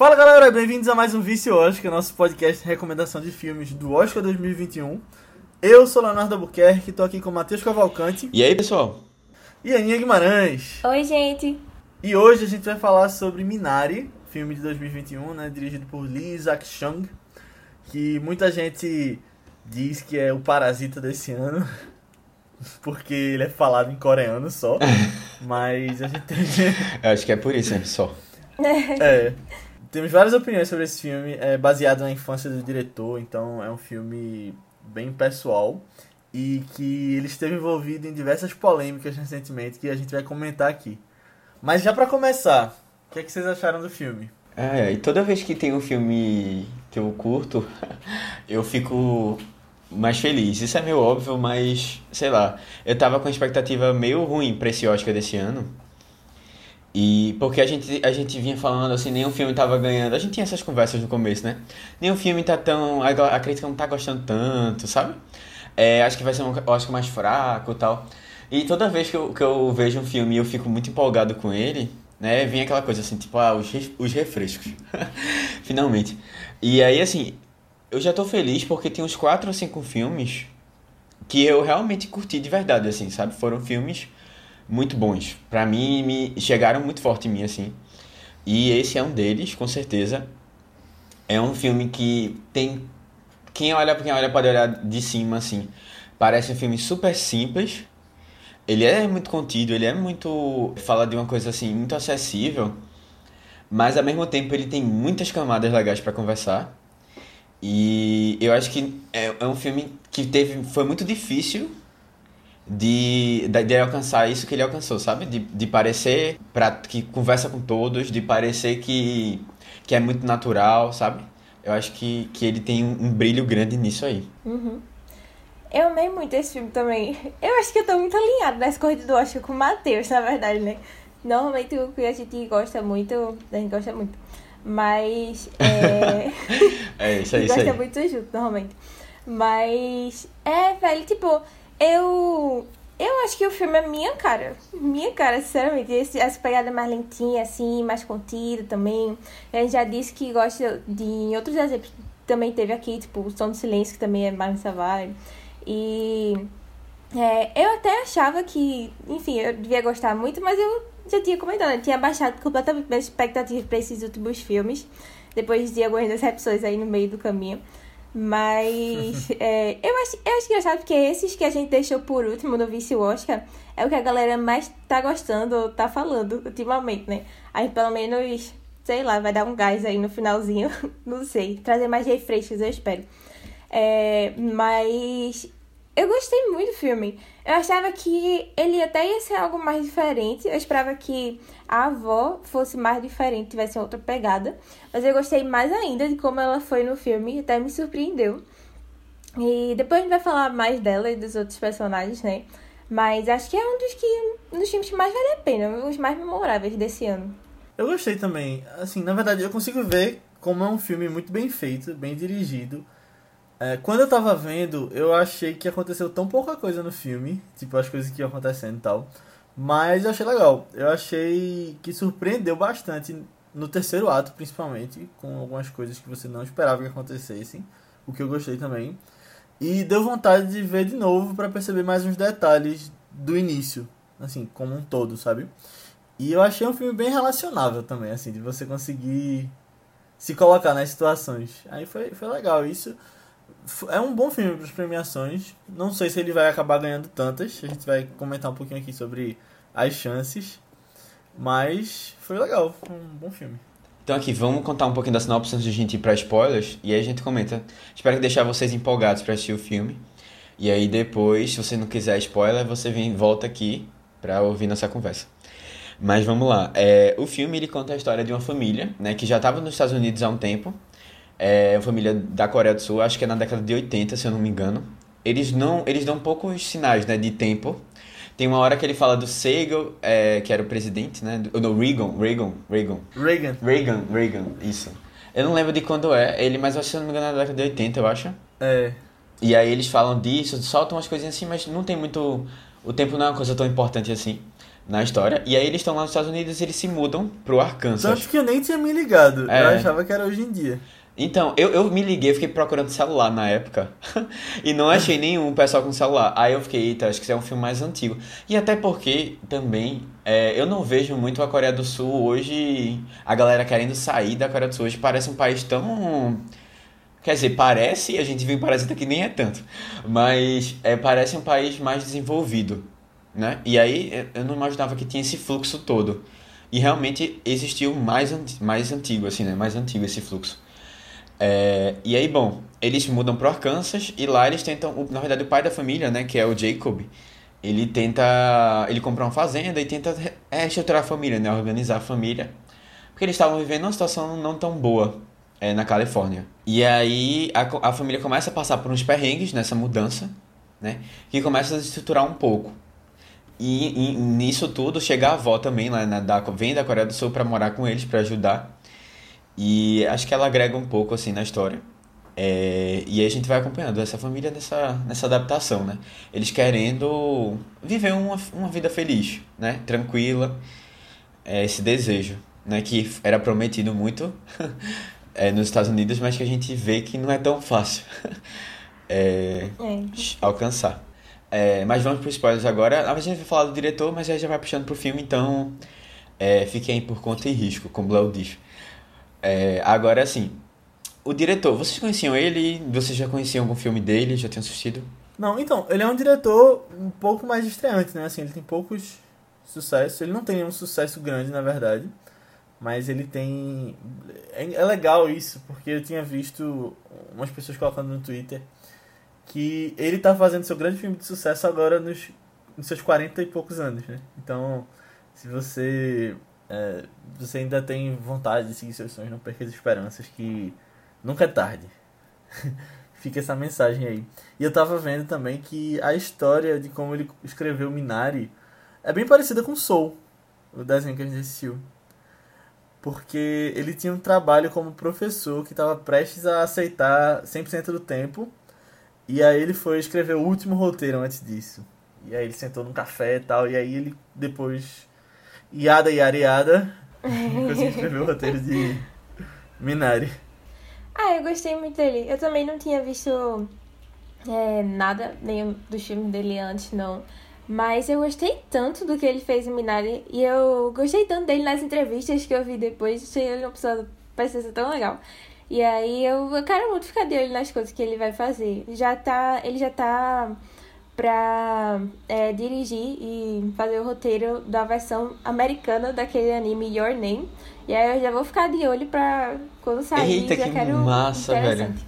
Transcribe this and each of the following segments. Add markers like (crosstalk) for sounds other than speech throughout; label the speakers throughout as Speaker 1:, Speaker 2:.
Speaker 1: Fala galera, bem-vindos a mais um Vício Oscar, nosso podcast de recomendação de filmes do Oscar 2021. Eu sou Leonardo Albuquerque, tô aqui com o Matheus Cavalcante.
Speaker 2: E aí, pessoal?
Speaker 1: E Aninha Guimarães.
Speaker 3: Oi, gente.
Speaker 1: E hoje a gente vai falar sobre Minari, filme de 2021, né, dirigido por Lee Isaac Chung, que muita gente diz que é o parasita desse ano, (laughs) porque ele é falado em coreano só, (laughs) mas a gente tem...
Speaker 2: Eu acho que é por isso, né, só.
Speaker 1: É, (laughs) temos várias opiniões sobre esse filme, é baseado na infância do diretor, então é um filme bem pessoal e que ele esteve envolvido em diversas polêmicas recentemente que a gente vai comentar aqui. Mas já pra começar, o que, é que vocês acharam do filme?
Speaker 2: É, e toda vez que tem um filme que eu curto, (laughs) eu fico mais feliz. Isso é meio óbvio, mas sei lá, eu tava com expectativa meio ruim pra esse Oscar desse ano. E porque a gente, a gente vinha falando assim, nenhum filme tava ganhando. A gente tinha essas conversas no começo, né? Nenhum filme tá tão. A, a crítica não tá gostando tanto, sabe? É, acho que vai ser um Oscar mais fraco e tal. E toda vez que eu, que eu vejo um filme e eu fico muito empolgado com ele, né? Vem aquela coisa assim, tipo, ah, os, os refrescos. (laughs) Finalmente. E aí, assim, eu já tô feliz porque tem uns 4 ou 5 filmes que eu realmente curti de verdade, assim, sabe? Foram filmes muito bons. Pra mim, me chegaram muito forte em mim, assim. E esse é um deles, com certeza. É um filme que tem. Quem olha, quem olha pode olhar de cima, assim. Parece um filme super simples. Ele é muito contido, ele é muito. Fala de uma coisa assim, muito acessível. Mas ao mesmo tempo ele tem muitas camadas legais para conversar. E eu acho que é, é um filme que teve. Foi muito difícil de, de, de, alcançar isso que ele alcançou, sabe? De, de parecer pra, que conversa com todos, de parecer que, que é muito natural, sabe? Eu acho que, que ele tem um, um brilho grande nisso aí.
Speaker 3: Uhum. Eu amei muito esse filme também. (laughs) Eu acho que eu tô muito alinhada nessa corrida do Oscar com o Matheus, na verdade, né? Normalmente o que a gente gosta muito, a gente gosta muito. Mas. É, (laughs)
Speaker 2: é isso aí. (laughs)
Speaker 3: gosta
Speaker 2: isso aí.
Speaker 3: muito junto, normalmente. Mas. É, velho, tipo, eu. Eu acho que o filme é minha cara. Minha cara, sinceramente. Esse, essa pegada mais lentinha, assim, mais contida também. A gente já disse que gosta de. Em outros exemplos também teve aqui, tipo, o Som do Silêncio, que também é mais nessa vibe. E. É, eu até achava que, enfim, eu devia gostar muito, mas eu já tinha comentado, eu tinha baixado completamente minhas expectativas para esses últimos filmes, depois de algumas decepções aí no meio do caminho. Mas (laughs) é, eu, acho, eu acho engraçado porque esses que a gente deixou por último no Vice Oscar é o que a galera mais tá gostando, tá falando ultimamente, né? Aí pelo menos, sei lá, vai dar um gás aí no finalzinho, (laughs) não sei, trazer mais refrescos, eu espero. É, mas eu gostei muito do filme. Eu achava que ele até ia ser algo mais diferente. Eu esperava que a avó fosse mais diferente, tivesse outra pegada. Mas eu gostei mais ainda de como ela foi no filme, até me surpreendeu. E depois a gente vai falar mais dela e dos outros personagens, né? Mas acho que é um dos que um dos filmes que mais vale a pena, os mais memoráveis desse ano.
Speaker 1: Eu gostei também. Assim, na verdade, eu consigo ver como é um filme muito bem feito, bem dirigido. É, quando eu tava vendo, eu achei que aconteceu tão pouca coisa no filme, tipo as coisas que iam acontecendo e tal. Mas eu achei legal. Eu achei que surpreendeu bastante no terceiro ato, principalmente, com algumas coisas que você não esperava que acontecessem, o que eu gostei também. E deu vontade de ver de novo para perceber mais uns detalhes do início, assim, como um todo, sabe? E eu achei um filme bem relacionável também, assim, de você conseguir se colocar nas situações. Aí foi, foi legal isso é um bom filme para as premiações. Não sei se ele vai acabar ganhando tantas. A gente vai comentar um pouquinho aqui sobre as chances. Mas foi legal, foi um bom filme.
Speaker 2: Então aqui, vamos contar um pouquinho da sinopse antes de a gente ir para spoilers. E aí a gente comenta. Espero que deixar vocês empolgados para assistir o filme. E aí depois, se você não quiser spoiler, você vem volta aqui para ouvir nossa conversa. Mas vamos lá. É, o filme ele conta a história de uma família né, que já estava nos Estados Unidos há um tempo é uma família da Coreia do Sul, acho que é na década de 80, se eu não me engano. Eles não, eles dão poucos sinais, né, de tempo. Tem uma hora que ele fala do Segal, é, que era o presidente, né? Do, Reagan, Reagan, Reagan.
Speaker 1: Reagan.
Speaker 2: Reagan, Reagan, isso. Eu não lembro de quando é ele, mas acho que se eu não me engano é na década de 80, eu acho.
Speaker 1: É.
Speaker 2: E aí eles falam disso, soltam umas coisinhas assim, mas não tem muito... O tempo não é uma coisa tão importante assim. na história. E aí eles estão lá nos Estados Unidos e eles se mudam pro Arkansas.
Speaker 1: Tanto que eu nem tinha me ligado.
Speaker 2: É.
Speaker 1: Eu achava que era hoje em dia.
Speaker 2: Então, eu, eu me liguei, fiquei procurando celular na época. (laughs) e não achei nenhum pessoal com celular. Aí eu fiquei, eita, acho que isso é um filme mais antigo. E até porque, também, é, eu não vejo muito a Coreia do Sul hoje. A galera querendo sair da Coreia do Sul hoje. Parece um país tão. Quer dizer, parece, a gente viu em Parasita que nem é tanto. Mas é, parece um país mais desenvolvido. Né? E aí eu não imaginava que tinha esse fluxo todo. E realmente existiu mais, mais antigo, assim, né? Mais antigo esse fluxo. É, e aí, bom, eles mudam pro Arkansas e lá eles tentam, na verdade, o pai da família, né, que é o Jacob, ele tenta, ele compra uma fazenda e tenta re- é, estruturar a família, né, organizar a família, porque eles estavam vivendo uma situação não tão boa é, na Califórnia. E aí a, a família começa a passar por uns perrengues nessa mudança, né, que começa a se estruturar um pouco. E, e nisso tudo chega a avó também lá na, da, vem da Coreia do Sul para morar com eles, para ajudar. E acho que ela agrega um pouco assim na história. É, e aí a gente vai acompanhando essa família nessa, nessa adaptação, né? Eles querendo viver uma, uma vida feliz, né? Tranquila. É, esse desejo, né? Que era prometido muito (laughs) é, nos Estados Unidos, mas que a gente vê que não é tão fácil (laughs) é, alcançar. É, mas vamos para os spoilers agora. A gente vai falar do diretor, mas aí já vai puxando pro filme, então é, fiquem por conta e risco, como o Léo diz. É, agora, assim, o diretor, vocês conheciam ele? Vocês já conheciam algum filme dele? Já tinham assistido?
Speaker 1: Não, então, ele é um diretor um pouco mais estreante, né? Assim, ele tem poucos sucessos. Ele não tem nenhum sucesso grande, na verdade. Mas ele tem. É, é legal isso, porque eu tinha visto umas pessoas colocando no Twitter que ele tá fazendo seu grande filme de sucesso agora nos, nos seus 40 e poucos anos, né? Então, se você. É, você ainda tem vontade de seguir seus sonhos, não perca as esperanças, que nunca é tarde. (laughs) Fica essa mensagem aí. E eu tava vendo também que a história de como ele escreveu Minari é bem parecida com Soul, o desenho que a gente assistiu. Porque ele tinha um trabalho como professor que estava prestes a aceitar 100% do tempo. E aí ele foi escrever o último roteiro antes disso. E aí ele sentou num café e tal. E aí ele depois, iada e areada, (laughs) conseguiu escrever o roteiro de Minari.
Speaker 3: Ah, eu gostei muito dele. Eu também não tinha visto é, nada, nenhum dos filmes dele antes, não. Mas eu gostei tanto do que ele fez em Minari. E eu gostei tanto dele nas entrevistas que eu vi depois. Achei ele uma pessoa, parece ser tão legal. E aí eu, eu quero muito ficar de olho nas coisas que ele vai fazer. Já tá, ele já tá pra é, dirigir e fazer o roteiro da versão americana daquele anime Your Name. E aí eu já vou ficar de olho pra quando sair.
Speaker 2: Eita,
Speaker 3: já
Speaker 2: que
Speaker 3: quero
Speaker 2: massa,
Speaker 3: interessante.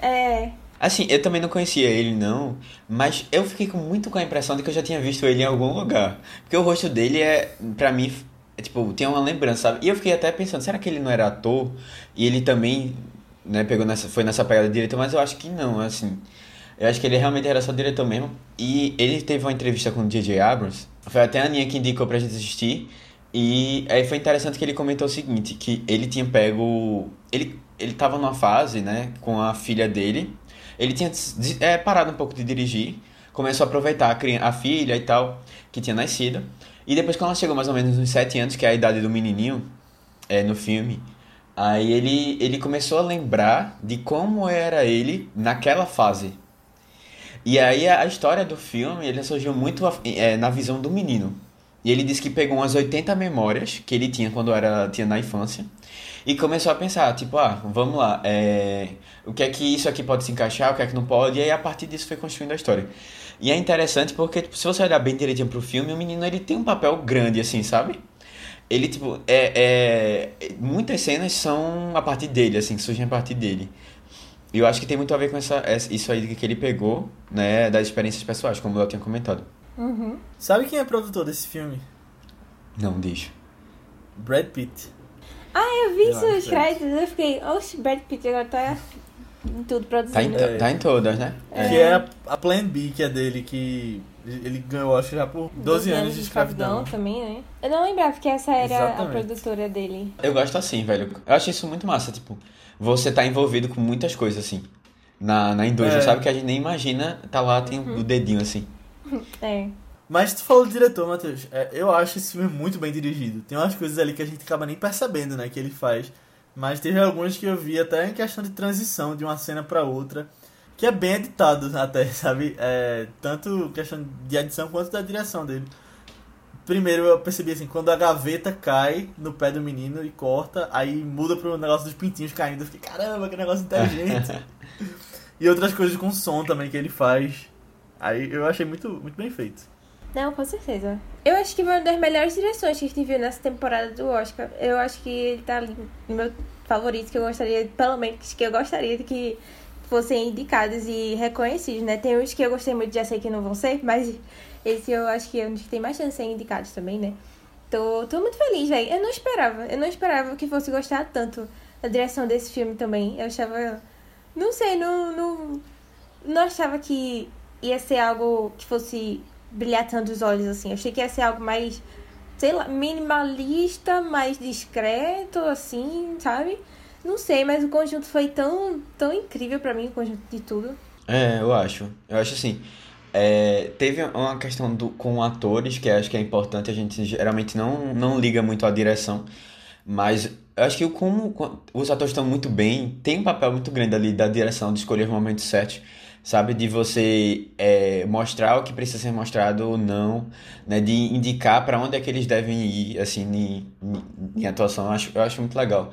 Speaker 3: É,
Speaker 2: Assim, eu também não conhecia ele, não, mas eu fiquei com, muito com a impressão de que eu já tinha visto ele em algum lugar. Porque o rosto dele é, pra mim, é, tipo, tem uma lembrança, sabe? E eu fiquei até pensando, será que ele não era ator? E ele também, né, pegou nessa, foi nessa pegada diretor, mas eu acho que não, assim. Eu acho que ele realmente era só diretor mesmo. E ele teve uma entrevista com o J.J. Abrams, foi até a Aninha que indicou pra gente assistir. E aí foi interessante que ele comentou o seguinte, que ele tinha pego... Ele, ele tava numa fase, né, com a filha dele. Ele tinha é, parado um pouco de dirigir, começou a aproveitar a, cri- a filha e tal, que tinha nascido. E depois, quando ela chegou mais ou menos nos 7 anos, que é a idade do menininho, é, no filme, aí ele, ele começou a lembrar de como era ele naquela fase. E aí a, história do filme, ele surgiu muito é, na visão do menino. E ele disse que pegou umas 80 memórias que ele tinha quando era tinha na infância e começou a pensar, tipo, ah, vamos lá, é, o que é que isso aqui pode se encaixar, o que é que não pode, e aí a partir disso foi construindo a história. E é interessante porque, tipo, se você olhar bem direitinho pro filme, o menino ele tem um papel grande, assim, sabe? Ele, tipo, é, é, muitas cenas são a partir dele, assim, surgem a partir dele. E eu acho que tem muito a ver com essa, essa- isso aí que ele pegou, né, das experiências pessoais, como eu tinha comentado.
Speaker 3: uhum.
Speaker 1: Sabe quem é produtor desse filme?
Speaker 2: Não, diz.
Speaker 1: Brad Pitt.
Speaker 3: Ah, eu vi nos
Speaker 1: que-
Speaker 3: créditos. Eu fiquei, oxe, Brad Pitt agora tá em tudo
Speaker 2: Tá em,
Speaker 3: produzindo.
Speaker 1: É.
Speaker 2: tá em todas, né?
Speaker 3: É.
Speaker 1: Que é a, a Plan B, que é dele, que ele ganhou, acho que já por 12 anos de escravidão.
Speaker 3: também, né? Eu não lembrava que essa era a
Speaker 1: Exatamente.
Speaker 3: produtora dele.
Speaker 2: Eu gosto assim, velho. Eu acho isso muito massa, tipo, você tá envolvido com muitas coisas, assim, na, na indústria,
Speaker 1: É.
Speaker 2: sabe? Que a gente nem imagina, tá lá, tem o dedinho, assim.
Speaker 3: É.
Speaker 1: Mas tu falou do diretor, Matheus. É, eu acho esse filme muito bem dirigido. Tem umas coisas ali que a gente acaba nem percebendo, né, que ele faz. Mas teve alguns que eu vi até em questão de transição de uma cena para outra, que é bem editado até, (laughs) sabe? É, tanto questão de edição quanto da direção dele. Primeiro eu percebi assim, quando a gaveta cai no pé do menino e corta, aí muda pro negócio dos pintinhos caindo. Eu fiquei, caramba, que negócio inteligente. (laughs) e outras coisas com som também que ele faz. Aí eu achei muito, muito bem feito.
Speaker 3: Não, com certeza. Eu acho que foi uma das melhores direções que a gente viu nessa temporada do Oscar. Eu acho que ele tá ali no meu favorito, que eu gostaria, pelo menos que eu gostaria de que fossem indicados e reconhecidos, né? Tem uns que eu gostei muito, já sei que não vão ser, mas esse eu acho que é um dos que tem mais chance de ser indicados também, né? Tô, tô muito feliz, velho. Eu não esperava. Eu não esperava que fosse gostar tanto da direção desse filme também. Eu achava. Não sei, não, não, não achava que ia ser algo que fosse brilhar tanto os olhos assim. Eu achei que ia ser algo mais, sei lá, minimalista, mais discreto, assim, sabe? Não sei, mas o conjunto foi tão, tão incrível para mim, o conjunto de tudo.
Speaker 2: É, eu acho. Eu acho assim. É, teve uma questão do, com atores, que acho que é importante, a gente geralmente não, não liga muito à direção, mas acho que como, como os atores estão muito bem, tem um papel muito grande ali da direção, de escolher o momento certo, sabe? De você é, mostrar o que precisa ser mostrado ou não, né? De indicar para onde é que eles devem ir, assim, em, em, em atuação, eu acho, eu acho muito legal.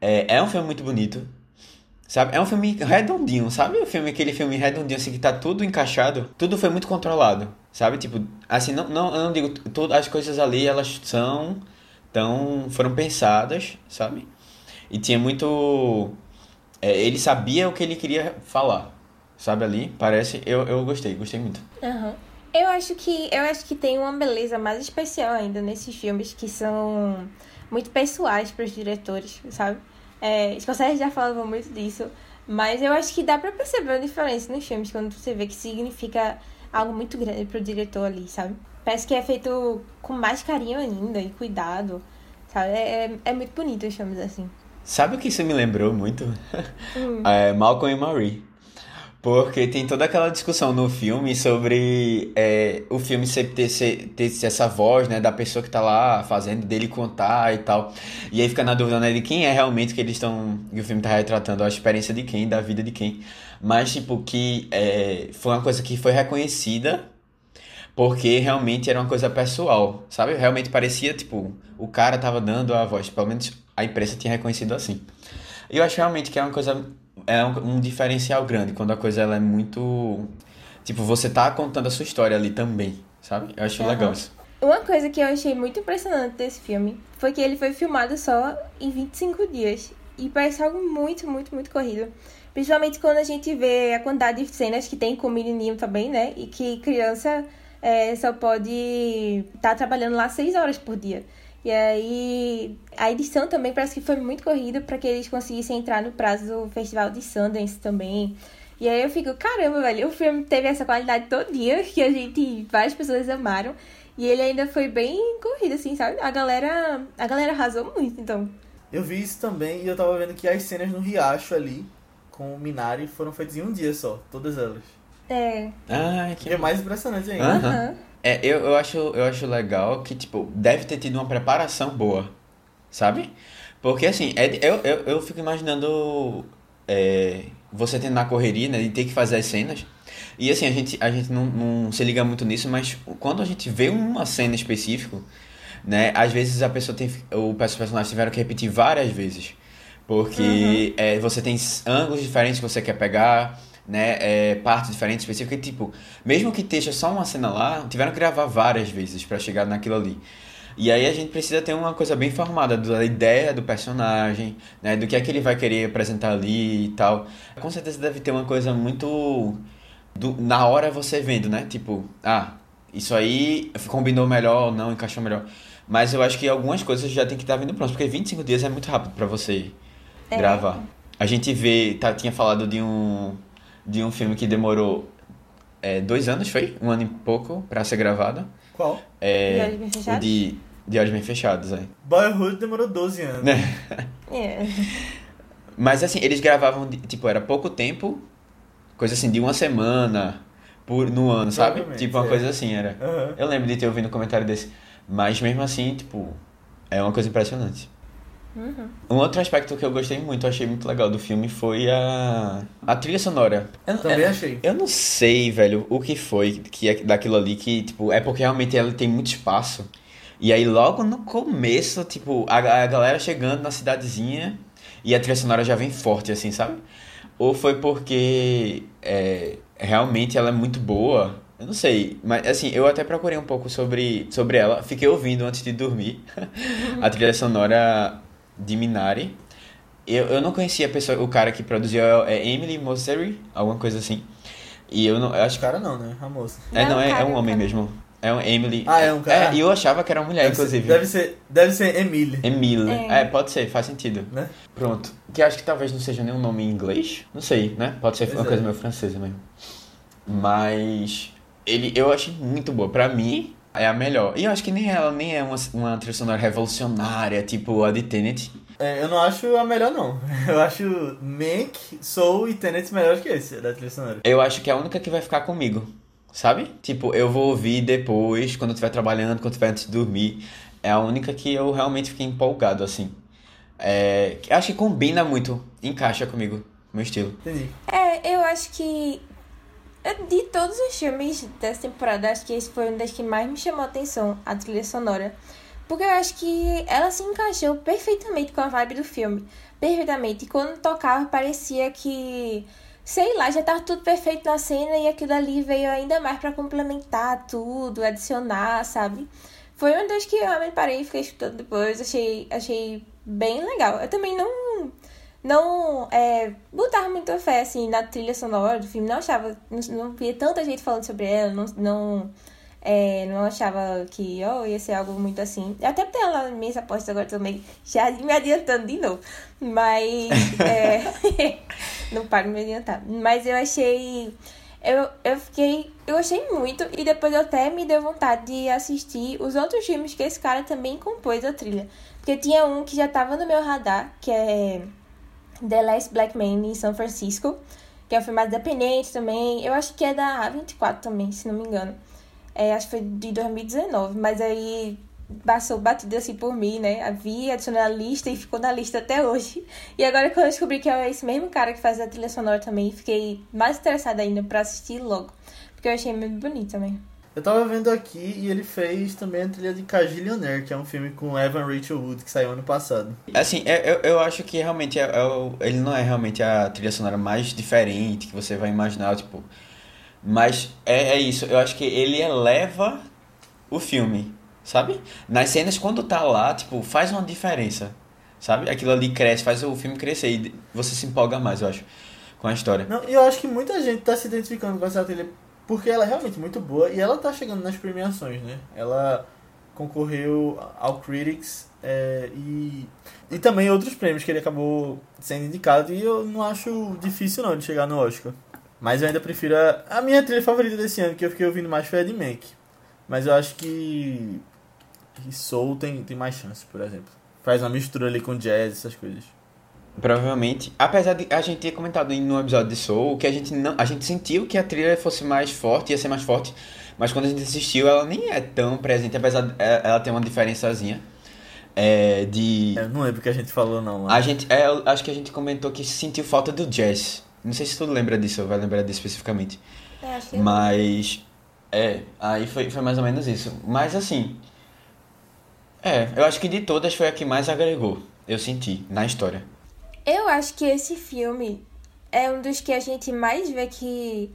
Speaker 2: É, é um filme muito bonito, Sabe? É um filme redondinho, sabe? O filme, aquele filme redondinho, assim, que tá tudo encaixado. Tudo foi muito controlado, sabe? Tipo, assim, não, não, eu não digo... Todas as coisas ali, elas são... Tão, foram pensadas, sabe? E tinha muito... É, ele sabia o que ele queria falar, sabe? Ali, parece... Eu, eu gostei, gostei muito.
Speaker 3: Uhum. Eu acho que eu acho que tem uma beleza mais especial ainda nesses filmes que são muito pessoais para os diretores, sabe? É, Scorsese já falava muito disso, mas eu acho que dá pra perceber a diferença nos filmes quando você vê que significa algo muito grande pro diretor ali, sabe? Parece que é feito com mais carinho ainda e cuidado, sabe? É, é, é muito bonito os filmes assim.
Speaker 2: Sabe o que isso me lembrou muito? Hum. (laughs) é, Malcolm e Marie. Porque tem toda aquela discussão no filme sobre é, o filme sempre ter, ter essa voz, né, da pessoa que tá lá fazendo, dele contar e tal. E aí fica na dúvida, né, de quem é realmente que eles estão. que o filme tá retratando, a experiência de quem, da vida de quem. Mas, tipo, que é, foi uma coisa que foi reconhecida porque realmente era uma coisa pessoal, sabe? Realmente parecia, tipo, o cara tava dando a voz, pelo menos a imprensa tinha reconhecido assim. E eu acho realmente que é uma coisa é um, um, diferencial grande quando a coisa ela é muito. Tipo, você tá contando a sua história ali também, sabe? Eu acho uhum. legal isso.
Speaker 3: Uma coisa que eu achei muito impressionante desse filme foi que ele foi filmado só em 25 dias. E parece algo muito, muito, muito corrido. Principalmente quando a gente vê a quantidade de cenas que tem com o menininho também, né? E que criança é, só pode estar tá trabalhando lá 6 horas por dia. E aí a edição também parece que foi muito corrida para que eles conseguissem entrar no prazo do Festival de Sundance também. E aí eu fico, caramba, velho, o filme teve essa qualidade todo dia (laughs) que a gente, várias pessoas amaram. E ele ainda foi bem corrido, assim, sabe? A galera, a galera arrasou muito, então.
Speaker 1: Eu vi isso também e eu tava vendo que as cenas no riacho ali com o Minari foram feitas em um dia só, todas elas.
Speaker 3: É.
Speaker 2: Ah, que
Speaker 1: é mais impressionante ainda.
Speaker 3: Uhum.
Speaker 2: É, eu, eu, acho, eu acho legal que, tipo, deve ter tido uma preparação boa, sabe? Porque, assim, é, eu, eu, eu fico imaginando é, você tendo na correria, né, de ter que fazer as cenas. E, assim, a gente, a gente não, não se liga muito nisso, mas quando a gente vê uma cena específica, né, às vezes a pessoa tem, o personagem tiveram que repetir várias vezes. Porque uhum. é, você tem ângulos diferentes que você quer pegar, né, é, partes diferentes, específicas, e, tipo, mesmo que esteja só uma cena lá, tiveram que gravar várias vezes para chegar naquilo ali. E aí a gente precisa ter uma coisa bem formada da ideia do personagem, né, do que é que ele vai querer apresentar ali e tal. Com certeza deve ter uma coisa muito do, na hora você vendo, né? Tipo, ah, isso aí combinou melhor ou não, encaixou melhor. Mas eu acho que algumas coisas já tem que estar vindo pronto, porque 25 dias é muito rápido para você é. gravar. A gente vê, tá, tinha falado de um de um filme que demorou é, dois anos, foi? Um ano e pouco para ser gravado.
Speaker 1: Qual?
Speaker 2: É, de Olhos Bem Fechados? De, de Olhos Bem Fechados, é.
Speaker 1: Boyhood demorou 12 anos. (laughs)
Speaker 3: é.
Speaker 2: Mas assim, eles gravavam, tipo, era pouco tempo, coisa assim, de uma semana, por, no ano, sabe?
Speaker 1: Provavelmente,
Speaker 2: Tipo, uma
Speaker 1: é.
Speaker 2: coisa assim era.
Speaker 1: Aham.
Speaker 2: Eu lembro de ter ouvido um comentário desse. Mas mesmo assim, tipo, é uma coisa impressionante.
Speaker 3: Uhum.
Speaker 2: Um outro aspecto que eu gostei muito, achei muito legal do filme foi a, a trilha sonora. Eu,
Speaker 1: Também
Speaker 2: eu,
Speaker 1: achei.
Speaker 2: eu não sei, velho, o que foi que é daquilo ali que, tipo, é porque realmente ela tem muito espaço. E aí logo no começo, tipo, a, a galera chegando na cidadezinha e a trilha sonora já vem forte, assim, sabe? Ou foi porque é, realmente ela é muito boa. Eu não sei, mas assim, eu até procurei um pouco sobre, sobre ela. Fiquei ouvindo antes de dormir (laughs) a trilha sonora de Minari. Eu, eu não conhecia a pessoa, o cara que produziu é Emily Mosseri, alguma coisa assim. E eu não, eu acho
Speaker 1: Os caras não, né? A moça.
Speaker 2: é,
Speaker 3: Não,
Speaker 2: não, é, é
Speaker 3: cara,
Speaker 2: um homem
Speaker 3: cara.
Speaker 2: mesmo. É um Emily.
Speaker 1: Ah, é um cara?
Speaker 2: É, e eu achava que era uma mulher,
Speaker 1: Deve ser,
Speaker 2: inclusive.
Speaker 1: deve ser, deve ser Emile,
Speaker 2: Emily.
Speaker 3: É.
Speaker 2: É. pode ser, faz sentido.
Speaker 1: né?
Speaker 2: Pronto. Que acho que talvez não seja nenhum nome em inglês. Não sei, né? Pode ser
Speaker 1: Pois
Speaker 2: uma
Speaker 1: é.
Speaker 2: coisa meio francesa mesmo. Mas ele eu achei muito boa. Pra mim, é a melhor. E eu acho que nem ela nem é uma, uma trilha sonora revolucionária, tipo a de Tenet.
Speaker 1: É, eu não acho a melhor, não. (laughs) Eu acho Mank, Soul e Tenet melhores que esse, da trilha sonora.
Speaker 2: Eu acho que é a única que vai ficar comigo. Sabe? Tipo, eu vou ouvir depois, quando eu estiver trabalhando, quando eu estiver antes de dormir. É a única que eu realmente fiquei empolgado, assim. É, acho que combina muito, encaixa comigo, meu estilo.
Speaker 1: Entendi.
Speaker 3: É, eu acho que de todos os filmes dessa temporada, acho que esse foi um das que mais me chamou a atenção, a trilha sonora. Porque eu acho que ela se encaixou perfeitamente com a vibe do filme. Perfeitamente. E quando tocava, parecia que. Sei lá, já tava tudo perfeito na cena e aquilo ali veio ainda mais pra complementar tudo, adicionar, sabe? Foi uma das que eu realmente parei e fiquei escutando depois. Achei, achei bem legal. Eu também não não é, botava muita fé assim na trilha sonora do filme, não achava, não, não via tanta gente falando sobre ela, não, não, é, não achava que oh, ia ser algo muito assim. Até tenho nas minhas apostas agora também, já me adiantando de novo. Mas é, (laughs) não paro de me adiantar. Mas eu achei. Eu, eu fiquei. Eu gostei muito e depois eu até me deu vontade de assistir os outros filmes que esse cara também compôs a trilha. Porque tinha um que já tava no meu radar, que é The Last Black Man em São Francisco, que é um filme independente também. Eu acho que é da A24 também, se não me engano. É, acho que foi de 2019, mas aí passou batido assim por mim, né? Vi, adicionei na lista e ficou na lista até hoje. E agora quando eu descobri que é esse mesmo cara que faz a trilha sonora também, fiquei mais interessada ainda pra assistir logo. Porque eu achei muito bonito também.
Speaker 1: Eu tava vendo aqui e ele fez também a trilha de Cagillionaire, que é um filme com Evan Rachel Wood que saiu ano passado.
Speaker 2: Assim, eu, eu, eu acho que realmente é, é ele não é realmente a trilha sonora mais diferente que você vai imaginar, tipo. Mas é, é isso, eu acho que ele eleva o filme, sabe? Nas cenas, quando tá lá, tipo, faz uma diferença, sabe? Aquilo ali cresce, faz o filme crescer e você se empolga mais, eu acho, com a história.
Speaker 1: Não, e eu acho que muita gente tá se identificando com essa trilha porque ela é realmente muito boa e ela tá chegando nas premiações, né? Ela concorreu ao Critics é, e, e também outros prêmios que ele acabou sendo indicado e eu não acho difícil não de chegar no Oscar. Mas eu ainda prefiro a, a minha trilha favorita desse ano, que eu fiquei ouvindo mais foi a de Mank. Mas eu acho que, que Soul tem, tem mais chance, por exemplo. Faz uma mistura ali com jazz, essas coisas.
Speaker 2: Provavelmente. Apesar de a gente ter comentado em um episódio de Soul que a gente não, a gente sentiu que a trilha fosse mais forte, ia ser mais forte, mas quando a gente assistiu ela nem é tão presente, apesar de é, ela ter uma diferençazinha. É, de
Speaker 1: Eu não lembro o que a gente falou não
Speaker 2: a gente é, eu acho que a gente comentou que sentiu falta do jazz. Não sei se tu lembra disso, ou vai lembrar disso especificamente.
Speaker 3: É, acho que
Speaker 2: Mas é, aí foi, foi mais ou menos isso. Mas assim, é, eu acho que de todas foi a que mais agregou, eu senti na história.
Speaker 3: Eu acho que esse filme é um dos que a gente mais vê que,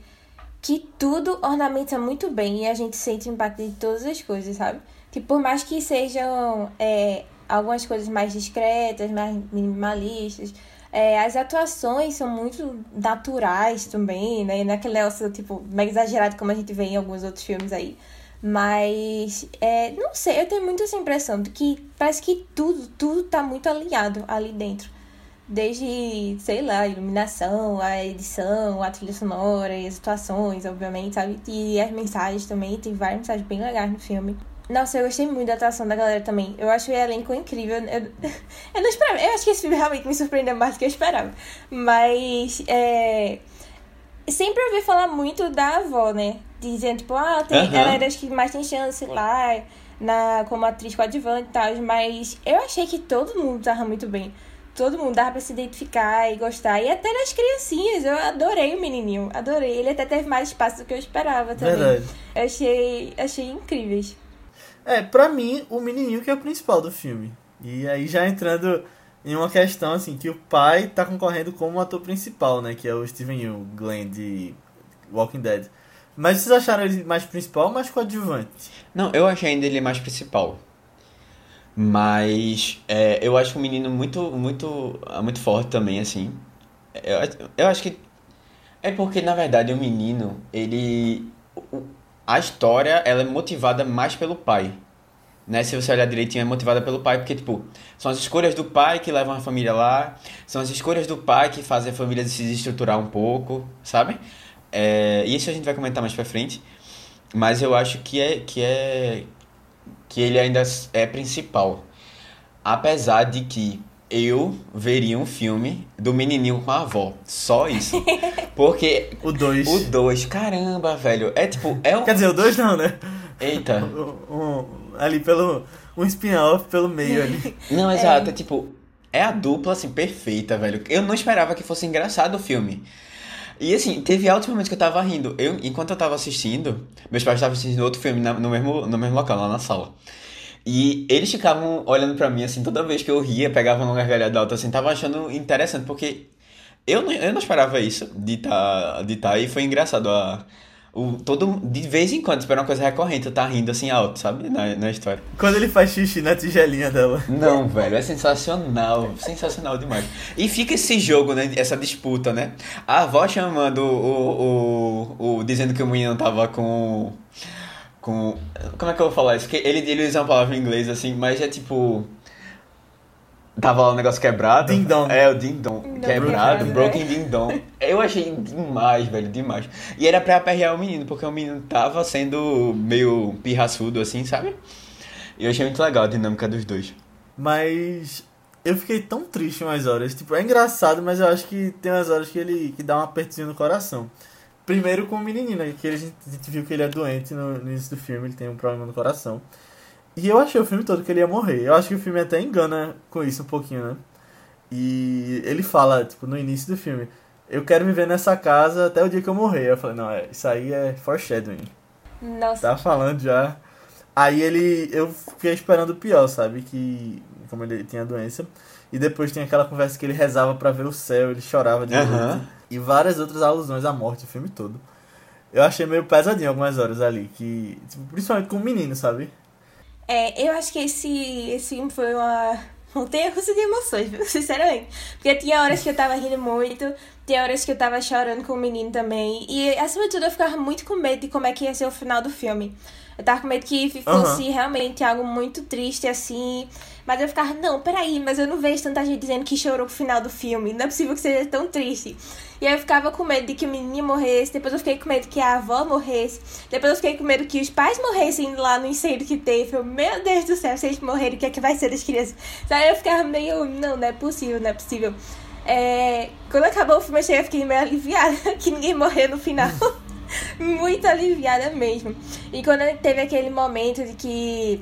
Speaker 3: que tudo ornamenta muito bem e a gente sente o impacto de todas as coisas, sabe? Que por mais que sejam é, algumas coisas mais discretas, mais minimalistas, é, as atuações são muito naturais também, né? Naquele negócio, tipo, mega exagerado como a gente vê em alguns outros filmes aí. Mas, é, não sei, eu tenho muito essa impressão de que parece que tudo, tudo tá muito alinhado ali dentro. Desde, sei lá, a iluminação, a edição, a trilha sonora e as atuações, obviamente, sabe? E as mensagens também, tem várias mensagens bem legais no filme. Nossa, eu gostei muito da atuação da galera também. Eu acho o elenco incrível. Eu, (laughs) eu não esperava. Eu acho que esse filme realmente me surpreendeu mais do que eu esperava. Mas, é... sempre ouvi falar muito da avó, né? Dizendo, tipo, ah, tem, ela era as que mais tem chance lá, na, como atriz coadjuvante e tal. Mas eu achei que todo mundo tava muito bem. Todo mundo dava pra se identificar e gostar. E até nas criancinhas, eu adorei o menininho. Adorei. Ele até teve mais espaço do que eu esperava também.
Speaker 1: Verdade.
Speaker 3: Eu achei, achei incríveis.
Speaker 1: É, pra mim, o menininho que é o principal do filme. E aí já entrando em uma questão, assim, que o pai tá concorrendo como ator principal, né? Que é o Steven Yeun, Glenn de Walking Dead. Mas vocês acharam ele mais principal ou mais coadjuvante?
Speaker 2: Não, eu achei ainda ele mais principal. Mas é, eu acho o menino muito, muito, muito forte também, assim. Eu, eu acho que é porque, na verdade, o menino, ele. A história, ela é motivada mais pelo pai. Né? Se você olhar direitinho, é motivada pelo pai, porque, tipo, são as escolhas do pai que levam a família lá, são as escolhas do pai que fazem a família se desestruturar um pouco, sabe? É, isso a gente vai comentar mais pra frente. Mas eu acho que é, que é que ele ainda é principal. Apesar de que eu veria um filme do menininho com a avó. Só isso. (laughs) Porque
Speaker 1: O 2.
Speaker 2: o 2, caramba, velho. É tipo, é um.
Speaker 1: Quer dizer, o 2 não, né?
Speaker 2: Eita. (laughs)
Speaker 1: Um- um- ali pelo. Um spin-off pelo meio ali. (laughs)
Speaker 2: Não, exato. É tipo, é a dupla, assim, perfeita, velho. Eu não esperava que fosse engraçado o filme. E assim, teve altos momentos que eu tava rindo. Eu, enquanto eu tava assistindo, meus pais estavam assistindo outro filme na- no, mesmo, no mesmo local, lá na sala. E eles ficavam olhando pra mim, assim, toda vez que eu ria, pegavam uma gargalhada alta, assim, tava achando interessante, porque eu não, eu não esperava isso de tá, de tá, e foi engraçado. A, o, todo, de vez em quando, espera uma coisa recorrente, eu tá rindo assim alto, sabe? Na, na história.
Speaker 1: Quando ele faz xixi na tigelinha dela.
Speaker 2: Não, velho, é sensacional, sensacional demais. E fica esse jogo, né, essa disputa, né? A avó chamando o, o, o dizendo que o menino tava com com como é que eu vou falar isso? Que ele ele usa uma palavra em inglês assim, mas é tipo Tava lá o negócio quebrado.
Speaker 1: Ding dong.
Speaker 2: É, o ding dong. Quebrado,
Speaker 3: quebrado,
Speaker 2: broken
Speaker 3: né?
Speaker 2: ding dong. Eu achei demais, velho, demais. E era pra aperrear o menino, porque o menino tava sendo meio pirraçudo, assim, sabe? E eu achei muito legal a dinâmica dos dois.
Speaker 1: Mas eu fiquei tão triste umas horas. Tipo, é engraçado, mas eu acho que tem umas horas que ele que dá um apertinho no coração. Primeiro com o menininho, né? Que a gente, a gente viu que ele é doente no, no início do filme, ele tem um problema no coração. E eu achei o filme todo que ele ia morrer. Eu acho que o filme até engana com isso um pouquinho, né? E ele fala, tipo, no início do filme, eu quero viver nessa casa até o dia que eu morrer. Eu falei, não, é, isso aí é foreshadowing.
Speaker 3: Nossa,
Speaker 1: Tá falando já. Aí ele. Eu fiquei esperando o pior, sabe? Que. Como ele tinha doença. E depois tem aquela conversa que ele rezava pra ver o céu, ele chorava de
Speaker 2: Aham.
Speaker 1: noite. E várias outras alusões à morte o filme todo. Eu achei meio pesadinho algumas horas ali. Que. Tipo, principalmente com o menino, sabe?
Speaker 3: É, eu acho que esse, esse filme foi uma montanha russa de emoções, viu? sinceramente. Porque tinha horas que eu tava rindo muito, tinha horas que eu tava chorando com o menino também. E, acima de tudo, eu ficava muito com medo de como é que ia ser o final do filme. Eu tava com medo que fosse realmente algo muito triste, assim. Mas eu ficava, não, peraí, mas eu não vejo tanta gente dizendo que chorou pro final do filme. Não é possível que seja tão triste. E aí eu ficava com medo de que o menino morresse, depois eu fiquei com medo que a avó morresse, depois eu fiquei com medo que os pais morressem lá no incêndio que teve. Eu, meu Deus do céu, se eles morrerem, o que é que vai ser das crianças? Aí eu ficava meio, não, não é possível, não é possível. É, quando acabou o filme, eu cheguei, eu fiquei meio aliviada (laughs) que ninguém morreu no final. (laughs) Muito aliviada mesmo. E quando teve aquele momento de que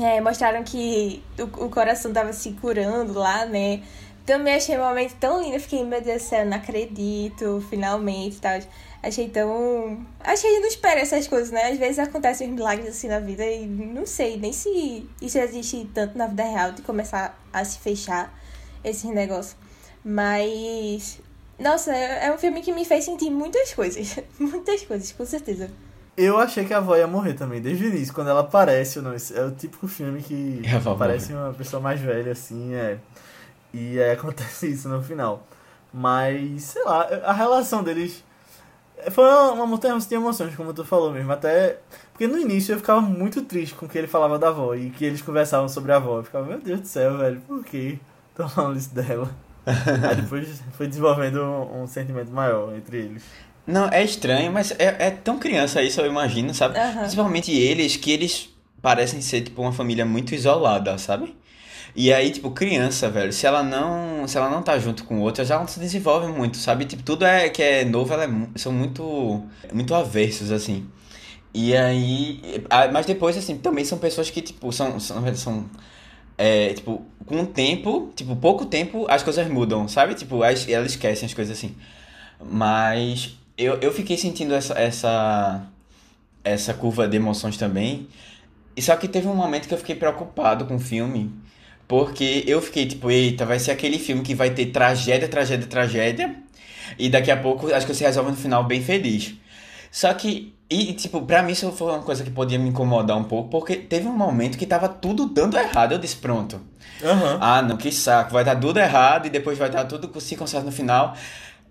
Speaker 3: é, mostraram que o, o coração tava se curando lá, né? Também achei um momento tão lindo. Fiquei, meu Deus do céu, não acredito, finalmente e tal. Achei tão. Acho que não espera essas coisas, né? Às vezes acontecem uns milagres assim na vida e não sei nem se isso existe tanto na vida real de começar a se fechar esses negócios. Mas. Nossa, é é um filme que me fez sentir muitas coisas. (laughs) muitas coisas, com certeza.
Speaker 1: Eu achei que a avó ia morrer também, desde o início, quando ela aparece. Não, é o típico filme que
Speaker 2: avó
Speaker 1: aparece uma pessoa mais velha, assim, é. E aí (laughs) acontece isso no final. Mas, sei lá, a relação deles. Foi uma, uma montanha de emoções, como tu falou mesmo. Até. Porque no início eu ficava muito triste com o que ele falava da avó e que eles conversavam sobre a avó. Eu ficava, meu Deus do céu, velho, por que estão falando isso dela? (laughs) aí depois foi desenvolvendo um, um sentimento maior entre eles.
Speaker 2: Não, é estranho, mas é, é tão criança isso, eu imagino, sabe?
Speaker 3: Aham.
Speaker 2: Principalmente eles, que eles parecem ser, tipo, uma família muito isolada, sabe? E aí, tipo, criança, velho, se ela não, se ela não tá junto com outra, já não se desenvolve muito, sabe? Tipo, tudo é que é novo, ela é, são muito muito aversos assim. E aí, mas depois assim, também são pessoas que tipo são são, são é, tipo, com o tempo, tipo, pouco tempo, as coisas mudam, sabe? Tipo, as, elas esquecem as coisas assim. Mas eu, eu fiquei sentindo essa, essa, essa curva de emoções também. E só que teve um momento que eu fiquei preocupado com o filme. Porque eu fiquei tipo, eita, vai ser aquele filme que vai ter tragédia, tragédia, tragédia. E daqui a pouco acho que você resolve no final bem feliz. Só que, e tipo, pra mim isso foi uma coisa que podia me incomodar um pouco, porque teve um momento que tava tudo dando errado. Eu disse, pronto.
Speaker 1: Uhum.
Speaker 2: Ah, não, que saco. Vai dar tudo errado e depois vai dar tudo se conserta no final.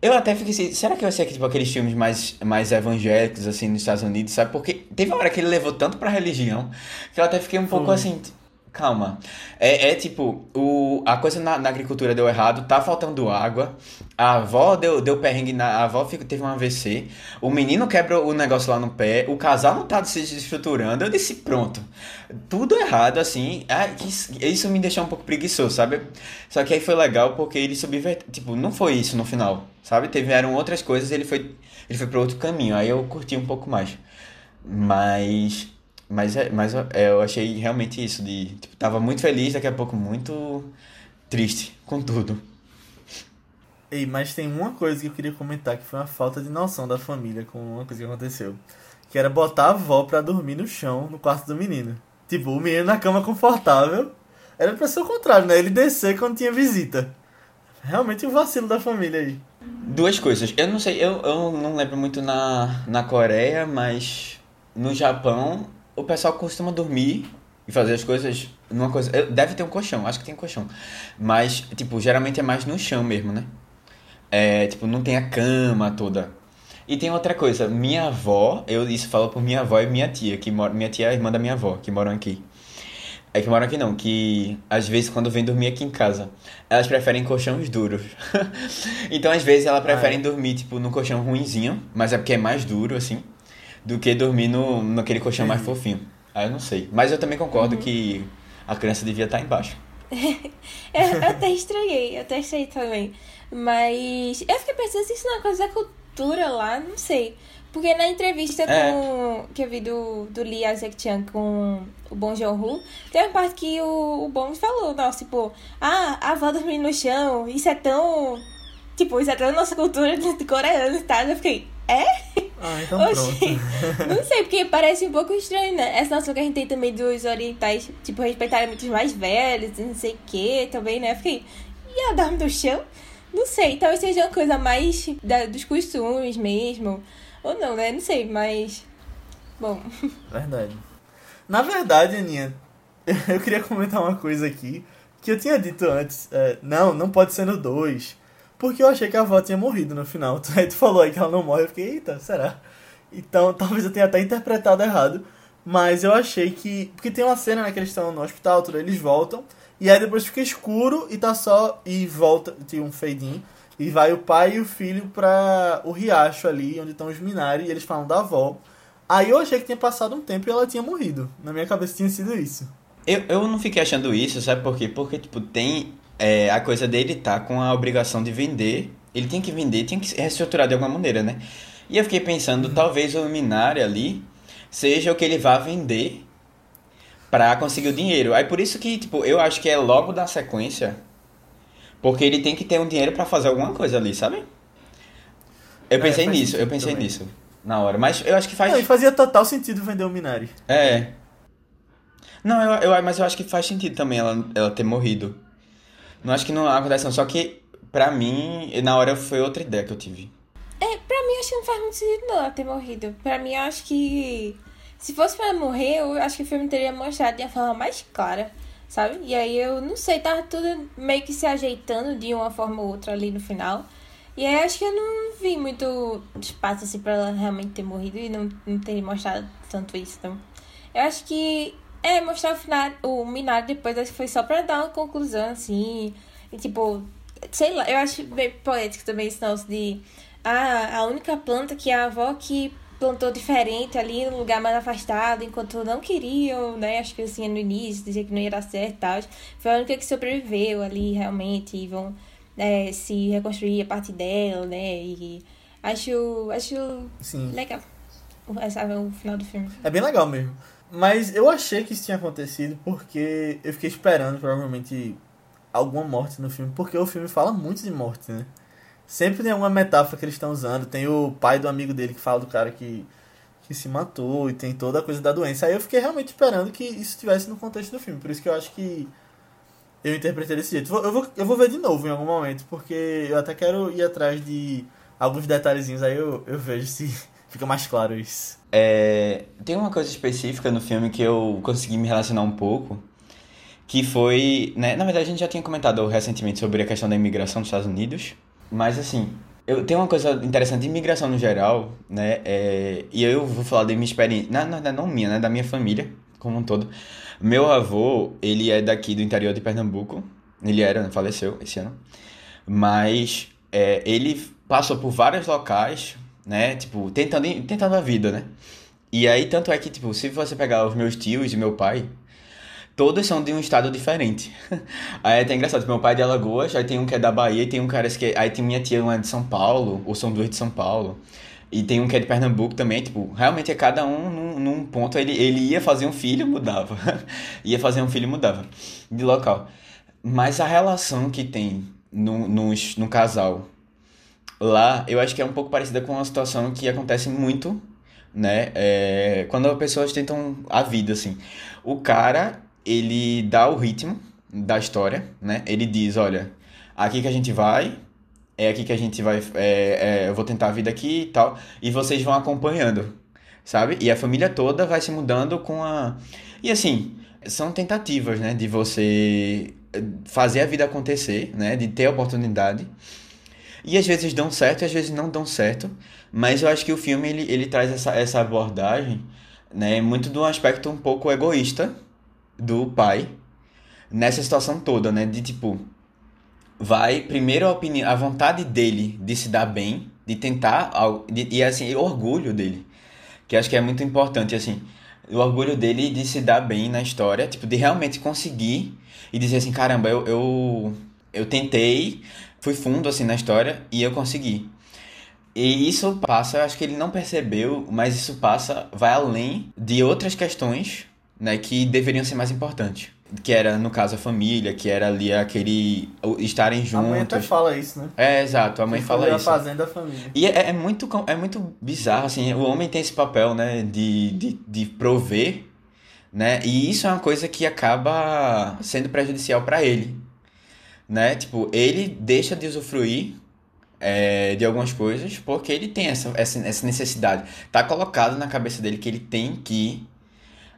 Speaker 2: Eu até fiquei assim, será que vai ser tipo, aqueles filmes mais, mais evangélicos, assim, nos Estados Unidos, sabe? Porque teve uma hora que ele levou tanto pra religião que eu até fiquei um pouco assim, calma. É, é tipo, o, a coisa na, na, agricultura deu errado, tá faltando água, a avó deu, deu perrengue, na, a avó teve um AVC, o menino quebra o negócio lá no pé, o casal não tá se estruturando, eu disse, pronto. Tudo errado, assim, ah, isso me deixou um pouco preguiçoso, sabe? Só que aí foi legal porque ele subverteu, tipo, não foi isso no final sabe? Tiveram outras coisas, ele foi ele foi para outro caminho. Aí eu curti um pouco mais. Mas mas é, mas é, eu achei realmente isso de, tipo, tava muito feliz, daqui a pouco muito triste com tudo.
Speaker 1: Ei, mas tem uma coisa que eu queria comentar que foi uma falta de noção da família com uma coisa que aconteceu. Que era botar a avó pra dormir no chão, no quarto do menino. Tipo, o menino na cama confortável. Era pra ser o contrário, né? Ele descer quando tinha visita. Realmente um vacilo da família aí.
Speaker 2: Duas coisas. Eu não sei, eu, eu não lembro muito na, na Coreia, mas no Japão o pessoal costuma dormir e fazer as coisas numa coisa. Deve ter um colchão, acho que tem um colchão. Mas, tipo, geralmente é mais no chão mesmo, né? É, tipo, não tem a cama toda. E tem outra coisa, minha avó, eu isso falo por minha avó e minha tia, que mora, minha tia é a irmã da minha avó, que moram aqui. É que moram aqui não, que às vezes quando vem dormir aqui em casa, elas preferem colchões duros. (laughs) então às vezes elas preferem ah, é. dormir, tipo, no colchão ruinzinho, mas é porque é mais duro, assim, do que dormir no, naquele colchão mais fofinho. Aí eu não sei. Mas eu também concordo uhum. que a criança devia estar embaixo. (laughs)
Speaker 3: eu até estranhei, eu até estranhei também. Mas eu fiquei pensando se isso não é coisa da cultura lá, não sei. Porque na entrevista é. com, que eu vi do, do Lee Isaac Chan com o Bong Joon-ho, tem uma parte que o, o Bong falou, nossa, tipo, ah, a avó dormindo no chão, isso é tão... Tipo, isso é tão nossa cultura de (laughs) coreana e tal. Eu fiquei, é?
Speaker 1: Ah, então Oxi, (laughs)
Speaker 3: Não sei, porque parece um pouco estranho, né? Essa noção que a gente tem também dos orientais, tipo, respeitarem muitos mais velhos, não sei o que, também, né? Fiquei, e a dorme no chão? Não sei, talvez seja uma coisa mais da, dos costumes mesmo. Ou não, né? Não sei, mas. Bom. (laughs)
Speaker 1: Verdade. Na verdade, Aninha, (laughs) eu queria comentar uma coisa aqui que eu tinha dito antes. É, não, não pode ser no 2. Porque eu achei que a avó tinha morrido no final. (laughs) Aí tu falou aí que ela não morre. Eu fiquei, eita, será? Então (laughs) talvez eu tenha até interpretado errado. Mas eu achei que. Porque tem uma cena né, que eles estão no hospital, tudo, eles voltam. E aí depois fica escuro e tá só. E volta. Tem um fade. E vai o pai e o filho pra o riacho ali, onde estão os Minari, e eles falam da avó. Aí eu achei que tinha passado um tempo e ela tinha morrido. Na minha cabeça tinha sido isso.
Speaker 2: Eu, eu não fiquei achando isso, sabe por quê? Porque, tipo, tem é, a coisa dele tá com a obrigação de vender. Ele tem que vender, tem que reestruturar de alguma maneira, né? E eu fiquei pensando, uhum. talvez o Minari ali seja o que ele vá vender para conseguir o dinheiro. Aí por isso que, tipo, eu acho que é logo da sequência porque ele tem que ter um dinheiro para fazer alguma coisa ali, sabe? Eu é, pensei nisso, eu pensei também. nisso na hora. Mas eu acho que faz.
Speaker 1: Não, e fazia total sentido vender o Minari.
Speaker 2: É. Não, eu, eu, mas eu acho que faz sentido também ela, ela ter morrido. Não acho que não acontece, não. Só que, pra mim, na hora foi outra ideia que eu tive.
Speaker 3: É, pra mim acho que não faz muito sentido não ela ter morrido. Pra mim, acho que. Se fosse pra ela morrer, eu acho que o filme teria mostrado de uma forma mais clara sabe? E aí eu não sei, tava tudo meio que se ajeitando de uma forma ou outra ali no final. E aí acho que eu não vi muito espaço assim pra ela realmente ter morrido e não, não ter mostrado tanto isso. Então, eu acho que é mostrar o final, o Minari depois acho que foi só pra dar uma conclusão assim. E tipo, sei lá, eu acho bem poético também esse nosso de ah, a única planta que a avó que plantou diferente ali num lugar mais afastado, enquanto não queriam, né? Acho que assim no início, dizer que não ia dar certo e tal. Foi a única que sobreviveu ali realmente e vão é, se reconstruir a partir dela, né? E acho, acho
Speaker 1: Sim.
Speaker 3: legal. Essa, o final do filme.
Speaker 1: É bem legal mesmo. Mas eu achei que isso tinha acontecido porque eu fiquei esperando provavelmente alguma morte no filme, porque o filme fala muito de morte, né? Sempre tem alguma metáfora que eles estão usando. Tem o pai do amigo dele que fala do cara que, que se matou e tem toda a coisa da doença. Aí eu fiquei realmente esperando que isso estivesse no contexto do filme. Por isso que eu acho que eu interpretei desse jeito. Eu vou, eu vou ver de novo em algum momento, porque eu até quero ir atrás de alguns detalhezinhos. Aí eu, eu vejo se (laughs) fica mais claro isso.
Speaker 2: É, tem uma coisa específica no filme que eu consegui me relacionar um pouco, que foi, né, na verdade a gente já tinha comentado recentemente sobre a questão da imigração nos Estados Unidos, mas assim, eu tenho uma coisa interessante de imigração no geral, né, é, e eu vou falar da minha experiência, na verdade não minha, né, da minha família como um todo. Meu avô, ele é daqui do interior de Pernambuco, ele era, faleceu esse ano, mas é, ele passou por vários locais, né? Tipo, tentando, tentando a vida, né? E aí, tanto é que, tipo, se você pegar os meus tios e meu pai, todos são de um estado diferente. (laughs) aí é até engraçado, tipo, meu pai é de Alagoas, aí tem um que é da Bahia, e tem um cara que... Aí tem minha tia, uma é de São Paulo, ou são duas de São Paulo. E tem um que é de Pernambuco também, tipo, realmente é cada um num, num ponto, ele, ele ia fazer um filho, mudava. (laughs) ia fazer um filho, mudava de local. Mas a relação que tem no, no, no casal lá, eu acho que é um pouco parecida com uma situação que acontece muito, né? É, quando as pessoas tentam a vida, assim. O cara, ele dá o ritmo da história, né? Ele diz, olha, aqui que a gente vai, é aqui que a gente vai, é, é, eu vou tentar a vida aqui e tal, e vocês vão acompanhando, sabe? E a família toda vai se mudando com a... E assim, são tentativas, né? De você fazer a vida acontecer, né? De ter a oportunidade. E às vezes dão certo e às vezes não dão certo. Mas eu acho que o filme ele, ele traz essa, essa abordagem, né? Muito de um aspecto um pouco egoísta do pai nessa situação toda, né? De tipo, vai primeiro a opinião, a vontade dele de se dar bem, de tentar, de, e assim, o orgulho dele, que acho que é muito importante, assim, o orgulho dele de se dar bem na história, tipo, de realmente conseguir e dizer assim, caramba, eu, eu, eu tentei, fui fundo assim na história e eu consegui. E isso passa, acho que ele não percebeu, mas isso passa, vai além de outras questões, né, que deveriam ser mais importantes. Que era, no caso, a família, que era ali aquele. estarem juntos. A
Speaker 1: mãe até fala isso, né?
Speaker 2: É, exato, a mãe fala
Speaker 1: a
Speaker 2: isso.
Speaker 1: fazenda a família.
Speaker 2: E é, é, muito, é muito bizarro, assim, o homem tem esse papel, né, de, de, de prover, né, e isso é uma coisa que acaba sendo prejudicial para ele, né? Tipo, ele deixa de usufruir é, de algumas coisas porque ele tem essa, essa, essa necessidade. Tá colocado na cabeça dele que ele tem que,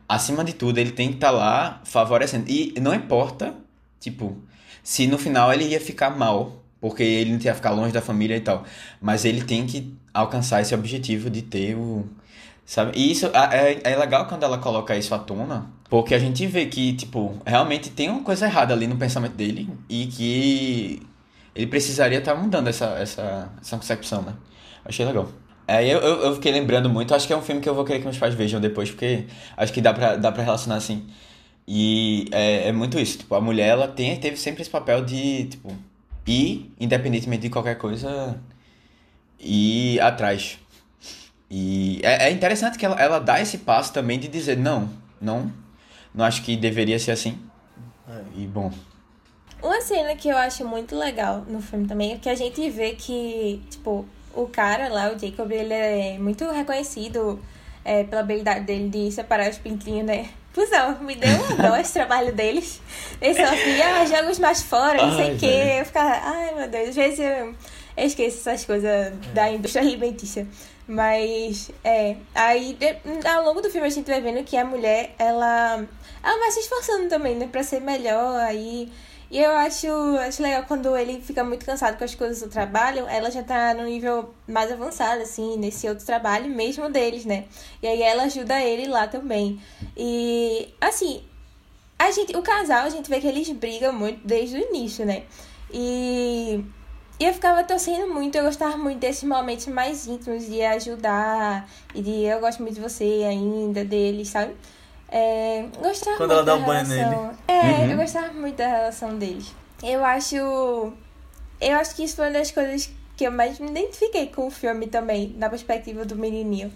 Speaker 2: acima de tudo, ele tem que estar tá lá favorecendo. E não importa, tipo, se no final ele ia ficar mal, porque ele não ia ficar longe da família e tal. Mas ele tem que alcançar esse objetivo de ter o. Sabe? E isso é, é legal quando ela coloca isso à tona, porque a gente vê que, tipo, realmente tem uma coisa errada ali no pensamento dele e que ele precisaria estar tá mudando essa, essa, essa concepção, né? Achei legal. Aí é, eu, eu, fiquei lembrando muito, acho que é um filme que eu vou querer que meus pais vejam depois, porque acho que dá pra, dá pra relacionar assim. E é, é muito isso, tipo, a mulher, ela tem, teve sempre esse papel de, tipo, ir, independentemente de qualquer coisa, ir atrás. E é, é interessante que ela, ela dá esse passo também de dizer, não, não, não acho que deveria ser assim. É. E bom.
Speaker 3: Uma cena que eu acho muito legal no filme também é que a gente vê que, tipo, o cara lá, o Jacob, ele é muito reconhecido é, pela habilidade dele de separar os pintinhos, né? Fusão, me deu uma (laughs) dó esse trabalho deles. Eles só assim, ah, joga os mais fora, não sei o quê. Eu ficava, ai meu Deus, às vezes eu, eu esqueço essas coisas da indústria alimentícia. Mas, é, aí ao longo do filme a gente vai vendo que a mulher, ela, ela vai se esforçando também, né, pra ser melhor, aí... E eu acho, acho legal quando ele fica muito cansado com as coisas do trabalho, ela já tá no nível mais avançado, assim, nesse outro trabalho, mesmo deles, né? E aí ela ajuda ele lá também. E, assim, a gente, o casal, a gente vê que eles brigam muito desde o início, né? E E eu ficava torcendo muito, eu gostava muito desses momentos mais íntimos de ajudar e de eu gosto muito de você ainda, deles, sabe? É, gostava
Speaker 1: Quando
Speaker 3: muito
Speaker 1: ela dá
Speaker 3: da
Speaker 1: um banho
Speaker 3: relação.
Speaker 1: nele.
Speaker 3: É,
Speaker 2: Uhum.
Speaker 3: eu gostava muito da relação deles. Eu acho. Eu acho que isso foi uma das coisas que eu mais me identifiquei com o filme também, na perspectiva do menininho.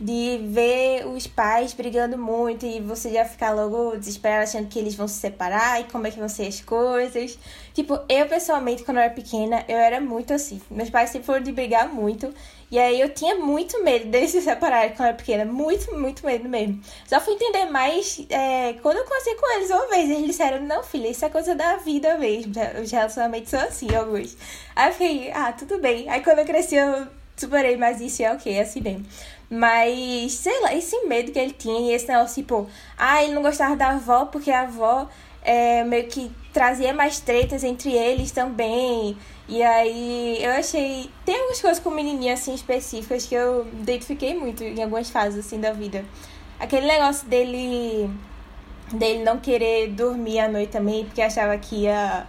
Speaker 3: De ver os pais brigando muito e você já ficar logo desesperado achando que eles vão se separar e como é que vão ser as coisas. Tipo, eu pessoalmente, quando eu era pequena, eu era muito assim. Meus pais sempre foram de brigar muito. E aí eu tinha muito medo deles se separarem quando eu era pequena. Muito, muito medo mesmo. Só fui entender mais é, quando eu conversei com eles uma vez. Eles disseram, não, filha, isso é coisa da vida mesmo. Os relacionamentos são assim, alguns. Aí eu fiquei, ah, tudo bem. Aí quando eu cresci, eu superei mais isso e é ok, é assim mesmo. Mas, sei lá, esse medo que ele tinha e esse negócio, tipo, ah, ele não gostava da avó porque a avó é, meio que trazia mais tretas entre eles também. E aí eu achei. Tem algumas coisas com o menininho assim específicas que eu identifiquei muito em algumas fases assim da vida. Aquele negócio dele. dele não querer dormir à noite também, porque achava que ia.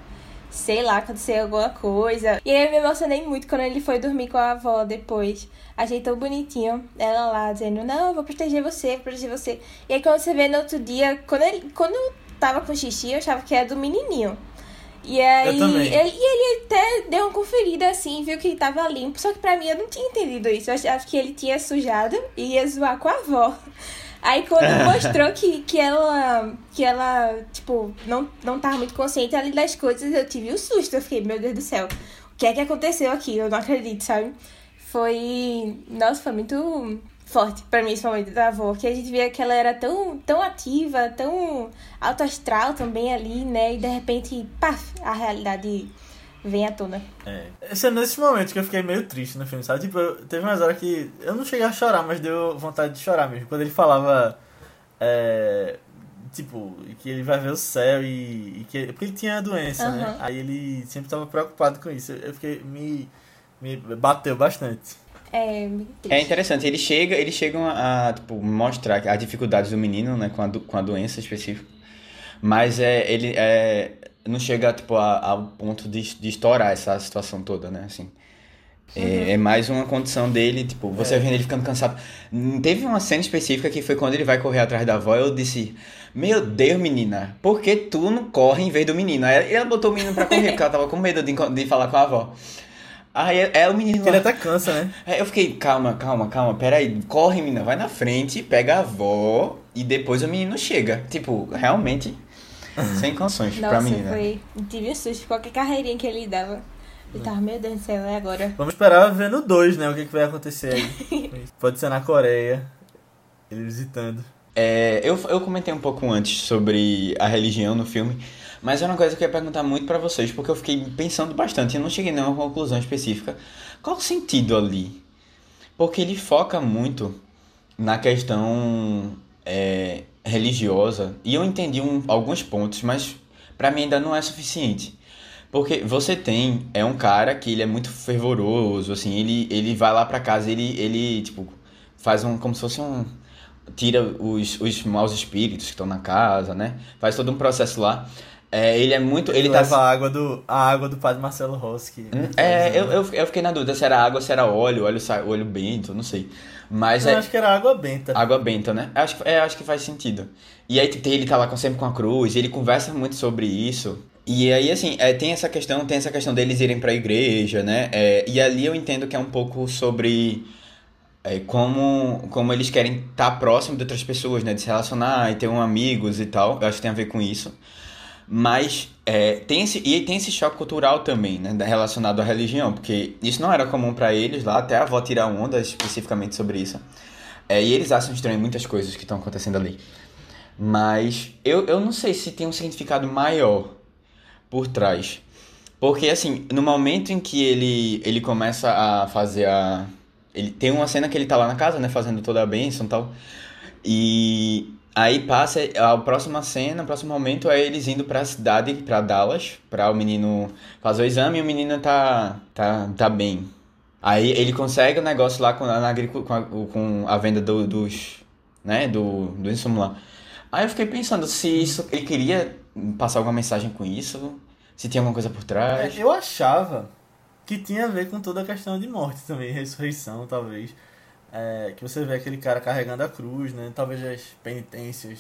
Speaker 3: Sei lá, acontecer alguma coisa. E aí eu me emocionei muito quando ele foi dormir com a avó depois. Achei tão bonitinho. Ela lá dizendo, não, eu vou proteger você, vou proteger você. E aí quando você vê no outro dia, quando ele. Quando tava com xixi, eu achava que era do menininho. E aí, ele, e ele até deu uma conferida assim, viu que ele tava limpo. Só que pra mim eu não tinha entendido isso. Eu achava que ele tinha sujado e ia zoar com a avó. Aí quando mostrou que, que ela, que ela, tipo, não, não tava muito consciente ali das coisas, eu tive um susto. Eu fiquei, meu Deus do céu, o que é que aconteceu aqui? Eu não acredito, sabe? Foi. Nossa, foi muito forte pra mim esse momento da avó, que a gente via que ela era tão, tão ativa, tão alto astral também ali, né? E de repente, paf, a realidade vem à tona.
Speaker 1: É. Esse é nesse momento que eu fiquei meio triste no filme, sabe? Tipo, eu- teve umas horas que eu não cheguei a chorar, mas deu vontade de chorar mesmo. Quando ele falava. É, tipo, que ele vai ver o céu e. e que, porque ele tinha a doença, né?
Speaker 3: Aham.
Speaker 1: Aí ele sempre tava preocupado com isso. Eu fiquei. Me, me bateu bastante.
Speaker 3: É,
Speaker 2: É interessante, eles chegam, eles chegam a, a, tipo, mostrar as dificuldades do menino, né, com a, do- com a doença específica. Mas é, ele é, não chega tipo, a- ao ponto de, de estourar essa situação toda, né? Assim, é, é mais uma condição dele, tipo, você
Speaker 1: É.
Speaker 2: vendo ele ficando cansado. Hum, Teve uma cena específica que foi quando ele vai correr atrás da avó, eu disse, meu Deus, menina, por que tu não corre em vez do menino? Aí ela botou o menino pra correr, porque ela tava com medo de, de falar com a avó. Aí é, é o menino
Speaker 1: ele
Speaker 2: lá.
Speaker 1: até cansa, né?
Speaker 2: Aí eu fiquei, calma, calma, calma, peraí, corre, menina, vai na frente, pega a avó e depois o menino chega. Tipo, realmente, (laughs) sem condições pra
Speaker 3: Nossa,
Speaker 2: menina.
Speaker 3: foi. Tive um susto. Qualquer carreirinha que ele dava. Eu tava, meu Deus do céu, é agora.
Speaker 1: Vamos esperar ver no 2, né? O que, que vai acontecer aí. (laughs) Pode ser na Coreia. Ele visitando.
Speaker 2: É, eu, eu comentei um pouco antes sobre a religião no filme, mas é uma coisa que eu ia perguntar muito pra vocês, porque eu fiquei pensando bastante e não cheguei nenhuma conclusão específica. Qual o sentido ali? Porque ele foca muito na questão é, religiosa, e eu entendi um- alguns pontos, mas pra mim ainda não é suficiente. Porque você tem, é um cara que ele é muito fervoroso, assim, ele, ele vai lá pra casa, ele, ele, tipo, faz um, como se fosse um, tira os, os maus espíritos que estão na casa, né? Faz todo um processo lá. É, ele é muito, ele tá...
Speaker 1: leva a água do, a água do padre Marcelo Rossi. que-
Speaker 2: É, eu, eu, eu fiquei na dúvida se era água, se era óleo, óleo, óleo bento, não sei. Mas
Speaker 1: Eu
Speaker 2: é
Speaker 1: acho que era água benta.
Speaker 2: água benta, né? Acho, que- é, acho que faz sentido. E aí ele tá lá com- sempre com a cruz, ele conversa muito sobre isso. E aí, assim, é, tem essa questão, tem essa questão deles irem pra igreja, né? É, e ali eu entendo que é um pouco sobre é, como, como eles querem estar próximo de outras pessoas, né? De se relacionar e ter um amigos e tal. Eu acho que tem a ver com isso. Mas é, tem esse, e tem esse choque cultural também, né? Relacionado à religião, porque isso não era comum pra eles lá, até a avó tirar onda especificamente sobre isso. É, e eles acham estranho muitas coisas que estão acontecendo ali. Mas eu, eu não sei se tem um significado maior por trás. Porque, assim, no momento em que ele, ele começa a fazer a. Ele tem uma cena que ele tá lá na casa, né? Fazendo toda a bênção e tal. E aí passa a próxima cena, o próximo momento é eles indo pra cidade, pra Dallas, pra o menino fazer o exame e o menino tá, tá, tá bem. Aí ele consegue o negócio lá com a, na com a, com a venda do- dos. né? Do, do insumo lá. Aí eu fiquei pensando se isso, ele queria passar alguma mensagem com isso, se tinha alguma coisa por trás.
Speaker 1: É, eu achava que tinha a ver com toda a questão de morte também, ressurreição, talvez. É, que você vê aquele cara carregando a cruz, né? Talvez as penitências.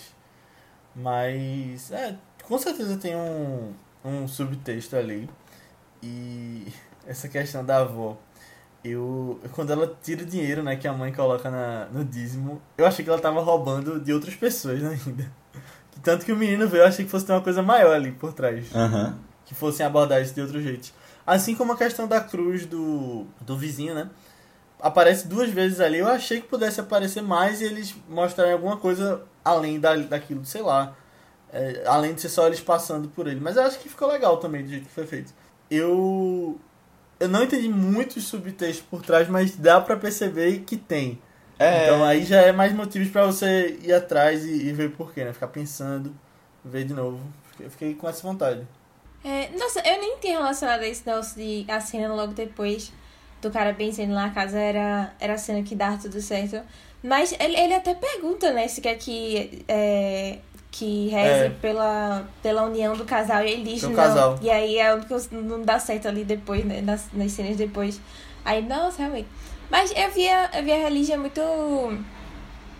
Speaker 1: Mas, é, com certeza tem um, um subtexto ali. E (laughs) essa questão da avó. Eu, quando ela tira o dinheiro, né, que a mãe coloca na, no dízimo, eu achei que ela tava roubando de outras pessoas né, ainda. Tanto que o menino veio, eu achei que fosse ter uma coisa maior ali por trás.
Speaker 2: Aham.
Speaker 1: Que fossem abordar isso de outro jeito. Assim como a questão da cruz do, do vizinho, né? Aparece duas vezes ali. Eu achei que pudesse aparecer mais e eles mostrarem alguma coisa além da, daquilo, sei lá. É, além de ser só eles passando por ele. Mas eu acho que ficou legal também do jeito que foi feito. Eu. Eu não entendi muitos subtextos por trás, mas dá pra perceber que tem.
Speaker 2: É.
Speaker 1: Então aí já é mais motivos pra você ir atrás e, e ver porquê, né? Ficar pensando, ver de novo. Fiquei, fiquei com essa vontade.
Speaker 3: É, nossa, eu nem tinha relacionado a esse negócio de a cena logo depois do cara benzendo lá na casa era, era a cena que dá tudo certo. Mas ele, ele até pergunta, né, se quer que, é, que reze
Speaker 1: É.
Speaker 3: pela, pela união do casal. E ele diz não.
Speaker 1: casal.
Speaker 3: E aí é o que não dá certo ali depois, né, nas, nas cenas depois. Aí, nossa, realmente. Mas eu via, eu via a religião muito.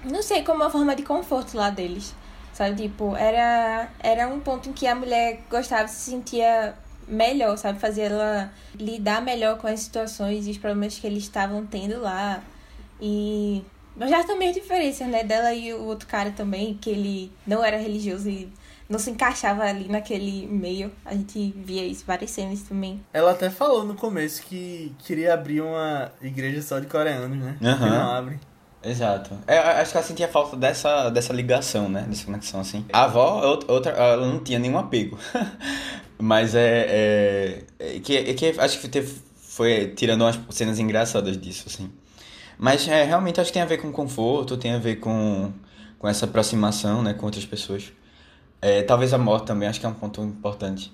Speaker 3: Não sei, como uma forma de conforto lá deles. Sabe, tipo, era, era um ponto em que a mulher gostava, se sentia melhor, sabe? Fazia ela lidar melhor com as situações e os problemas que eles estavam tendo lá. E. Mas já também as diferenças, né? Dela e o outro cara também, que ele não era religioso e não se encaixava ali naquele meio. A gente via isso várias cenas também.
Speaker 1: Ela até falou no começo que queria abrir uma igreja só de coreanos, né?
Speaker 2: Aham.
Speaker 1: Que não abre.
Speaker 2: Exato. É, acho que ela sentia falta dessa, dessa ligação, né? Dessa conexão, assim. A avó, é outra- ela não tinha nenhum apego. (laughs) Mas é, é, é que, é que acho que teve, foi tirando umas cenas engraçadas disso, assim. Mas é, realmente acho que tem a ver com conforto, tem a ver com, com essa aproximação, né? Com outras pessoas. É, talvez a morte também, acho que é um ponto importante.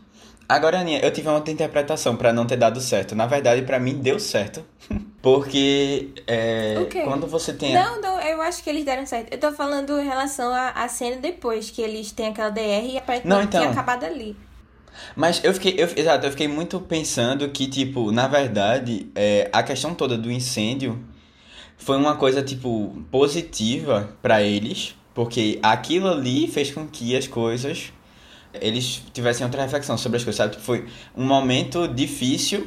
Speaker 2: Agora, Aninha, eu tive uma outra interpretação pra não ter dado certo. Na verdade, pra mim deu certo. (laughs) Porque é,
Speaker 3: O quê?
Speaker 2: quando você tem.
Speaker 3: Não, não, eu acho que eles deram certo. Eu tô falando em relação à, à cena depois, que eles têm aquela DR e aparentemente
Speaker 2: Não, então.
Speaker 3: tinha acabado ali.
Speaker 2: Mas eu fiquei, eu, exato, eu fiquei muito pensando que, tipo, na verdade, é, a questão toda do incêndio foi uma coisa, tipo, positiva pra eles, porque aquilo ali fez com que as coisas, eles tivessem outra reflexão sobre as coisas, sabe? Tipo, Foi um momento difícil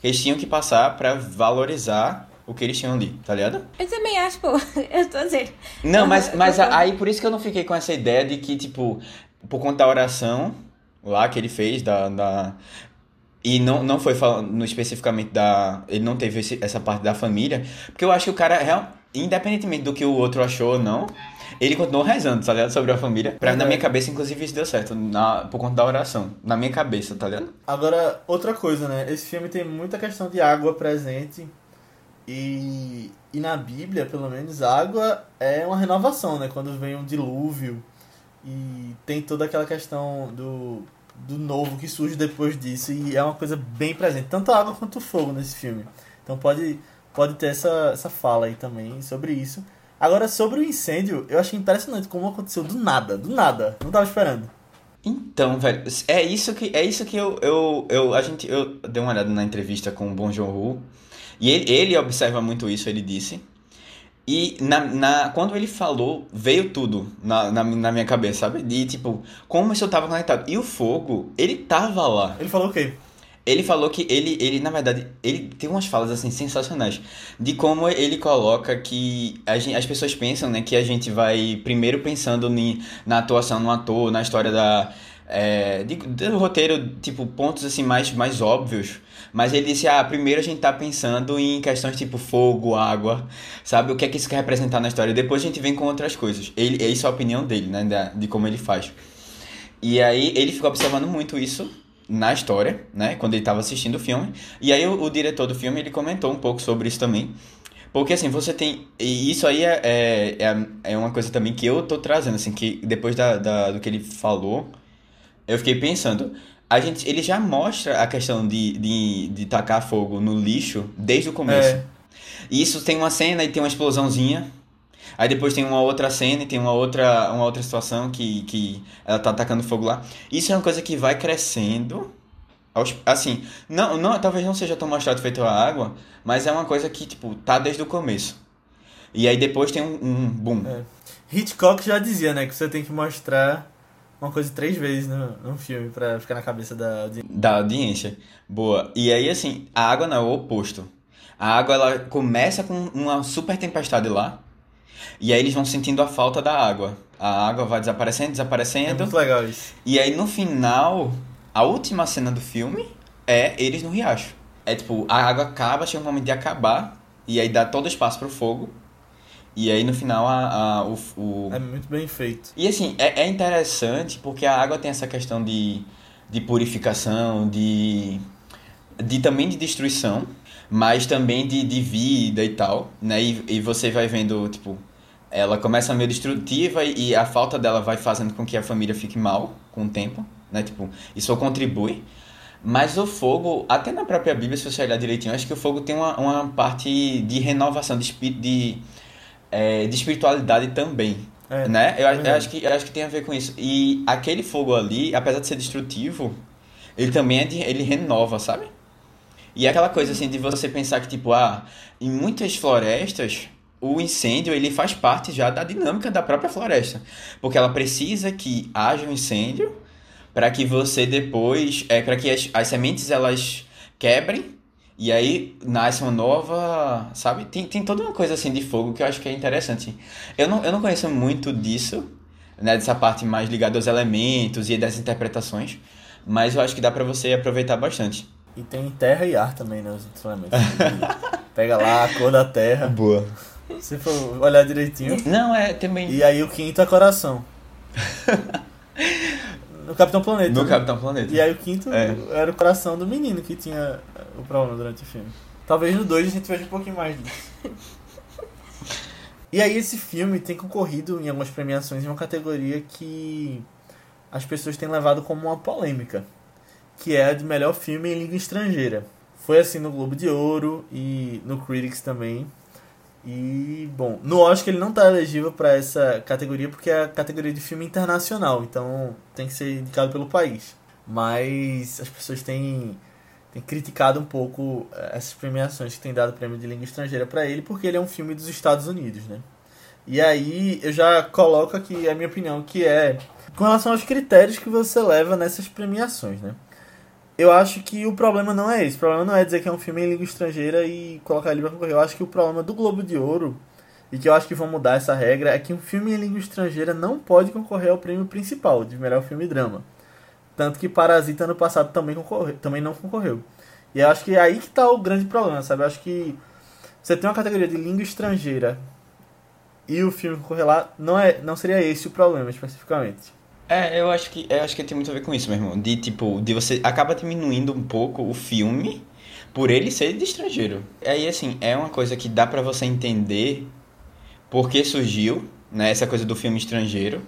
Speaker 2: que eles tinham que passar pra valorizar o que eles tinham ali, tá ligado?
Speaker 3: Eu também acho, pô. (laughs) Eu tô dizendo.
Speaker 2: Não, mas, mas aí por isso que eu não fiquei com essa ideia de que, tipo, por conta da oração lá que ele fez, da. da... E não, não foi falando especificamente da. Ele não teve esse- essa parte da família. Porque eu acho que o cara, real- independentemente do que o outro achou ou não, ele continuou rezando, tá ligado? Sobre a família. Pra, na
Speaker 1: É.
Speaker 2: minha cabeça, inclusive, isso deu certo. Na, por conta da oração. Na minha cabeça, tá ligado?
Speaker 1: Agora, outra coisa, né? Esse filme tem muita questão de água presente. E, e na Bíblia, pelo menos, água é uma renovação, né? Quando vem um dilúvio. E tem toda aquela questão do, do novo que surge depois disso. E é uma coisa bem presente. Tanto a água quanto o fogo nesse filme. Então pode, pode ter essa, essa fala aí também sobre isso. Agora, sobre o incêndio, eu achei impressionante como aconteceu do nada. Do nada. Não tava esperando.
Speaker 2: Então, velho, é isso que é isso que eu, eu, eu a gente eu dei uma olhada na entrevista com o Bong Joon-ho e ele, ele observa muito isso, ele disse. E na, na, quando ele falou, veio tudo na, na, na minha cabeça, sabe? E tipo, como isso tava conectado. E o fogo, ele tava lá.
Speaker 1: Ele falou o quê?
Speaker 2: Ele falou que ele, ele, na verdade, ele tem umas falas assim sensacionais de como ele coloca que a gen- as pessoas pensam, né, que a gente vai primeiro pensando ni- na atuação no ator, na história da é, de- do roteiro, tipo pontos assim mais mais óbvios. Mas ele disse, ah, primeiro a gente tá pensando em questões tipo fogo, água, sabe? O que é que isso quer representar na história. Depois a gente vem com outras coisas. Ele, isso é a opinião dele, né, da- de como ele faz. E aí ele ficou observando muito isso na história, né? Quando ele estava assistindo o filme. E aí o, o diretor do filme ele comentou um pouco sobre isso também. Porque assim, você tem. E isso aí é, é, é, é uma coisa também que eu tô trazendo, assim, que depois da, da- do que ele falou, eu fiquei pensando. A gente, ele já mostra a questão de, de, de tacar fogo no lixo desde o começo.
Speaker 1: É.
Speaker 2: E isso tem uma cena e tem uma explosãozinha. Aí depois tem uma outra cena e tem uma outra, uma outra situação que, que ela tá atacando fogo lá. Isso é uma coisa que vai crescendo Aos- Assim, não, não, talvez não seja tão mostrado feito a água, mas é uma coisa que, tipo, tá desde o começo. E aí depois tem um, um boom.
Speaker 1: É. Hitchcock já dizia, né, que você tem que mostrar uma coisa três vezes no, num filme pra ficar na cabeça da audiência.
Speaker 2: Da audiência. Boa. E aí, assim, a água não é o oposto. A água, ela começa com uma super tempestade lá. E aí eles vão sentindo a falta da água. A água vai desaparecendo,
Speaker 1: É
Speaker 2: desaparecendo.
Speaker 1: muito legal isso.
Speaker 2: E aí no final, a última cena do filme é eles no riacho. É tipo, a água acaba, chega um momento de acabar. E aí dá todo espaço pro fogo. E aí no final a, a- o, o,
Speaker 1: É muito bem feito.
Speaker 2: e assim, é, é interessante porque a água tem essa questão de, de purificação, de, de também de destruição, mas também de, de vida e tal, né? E, e você vai vendo, tipo, ela começa meio destrutiva e, e a falta dela vai fazendo com que a família fique mal com o tempo, né? Tipo, isso contribui. Mas o fogo, até na própria Bíblia, se você olhar direitinho, acho que o fogo tem uma, uma parte de renovação, de, de, é, de espiritualidade também.
Speaker 1: É,
Speaker 2: né? Eu,
Speaker 1: é
Speaker 2: eu acho que, eu acho que tem a ver com isso. E aquele fogo ali, apesar de ser destrutivo, ele também é de, ele renova, sabe? E é aquela coisa assim de você pensar que, tipo, ah, em muitas florestas, o incêndio ele faz parte já da dinâmica da própria floresta. Porque ela precisa que haja um incêndio para que você depois, é, para que as, as sementes elas quebrem e aí nasce uma nova, sabe? Tem, tem toda uma coisa assim de fogo que eu acho que é interessante. Eu não, eu não conheço muito disso, né? Dessa parte mais ligada aos elementos e das interpretações, mas eu acho que dá pra você aproveitar bastante.
Speaker 1: E tem terra e ar também, né? Os elementos. Pega lá a cor da terra.
Speaker 2: Boa.
Speaker 1: Se for olhar direitinho.
Speaker 2: Não, é também.
Speaker 1: E aí o quinto é coração. (laughs) No Capitão Planeta.
Speaker 2: No
Speaker 1: né?
Speaker 2: Capitão Planeta.
Speaker 1: E aí o quinto
Speaker 2: É.
Speaker 1: era o coração do menino que tinha o problema durante o filme. Talvez no 2 a gente veja um pouquinho mais disso. (laughs) E aí esse filme tem concorrido em algumas premiações em uma categoria que as pessoas têm levado como uma polêmica, que é a de melhor filme em língua estrangeira. Foi assim no Globo de Ouro e no Critics também. E, bom, no Oscar ele não tá elegível para essa categoria porque é a categoria de filme internacional, então tem que ser indicado pelo país. Mas as pessoas têm, têm criticado um pouco eh, essas premiações que têm dado prêmio de língua estrangeira para ele porque ele é um filme dos Estados Unidos, né? E aí eu já coloco aqui a minha opinião, que é com relação aos critérios que você leva nessas premiações, né? Eu acho que o problema não é esse. O problema não é dizer que é um filme em língua estrangeira e colocar ele pra concorrer. Eu acho que o problema do Globo de Ouro, e que eu acho que vão mudar essa regra, é que um filme em língua estrangeira não pode concorrer ao prêmio principal de melhor filme drama. Tanto que Parasita ano passado também, também não concorreu. E eu acho que é aí que tá o grande problema, sabe? Eu acho que você tem uma categoria de língua estrangeira e o filme concorrer lá, não, é, não seria esse o problema especificamente.
Speaker 2: É, eu acho que eu acho que tem muito a ver com isso, meu irmão. De tipo, de você acaba diminuindo um pouco o filme por ele ser de estrangeiro. Aí assim, é uma coisa que dá pra você entender por que surgiu, né, essa coisa do filme estrangeiro.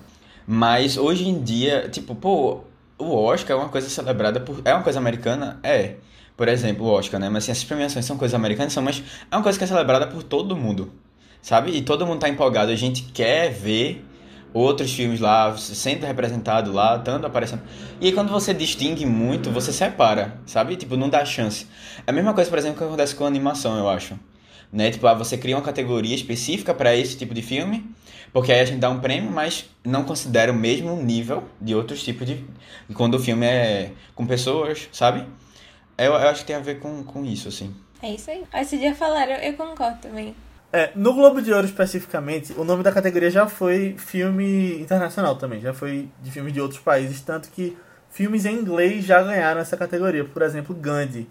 Speaker 2: Mas hoje em dia, tipo, pô, o Oscar é uma coisa celebrada por é uma coisa americana, é. Por exemplo, o Oscar, né? Mas assim, essas premiações são coisas americanas, são, mas é uma coisa que é celebrada por todo mundo. Sabe? E todo mundo tá empolgado, a gente quer ver outros filmes lá sendo representado lá, tanto aparecendo. E aí quando você distingue muito, você separa, sabe? Tipo, não dá chance. É a mesma coisa, por exemplo, que acontece com animação, eu acho. Né? Tipo, ah, você cria uma categoria específica para esse tipo de filme, porque aí a gente dá um prêmio, mas não considera o mesmo nível de outros tipos de. Quando o filme é com pessoas, sabe? Eu, eu acho que tem a ver com, com isso, assim.
Speaker 3: É isso. Aí, Esse dia falaram, eu concordo também.
Speaker 1: É, no Globo de Ouro especificamente, o nome da categoria já foi filme internacional também, já foi de filmes de outros países, tanto que filmes em inglês já ganharam essa categoria. Por exemplo, Gandhi,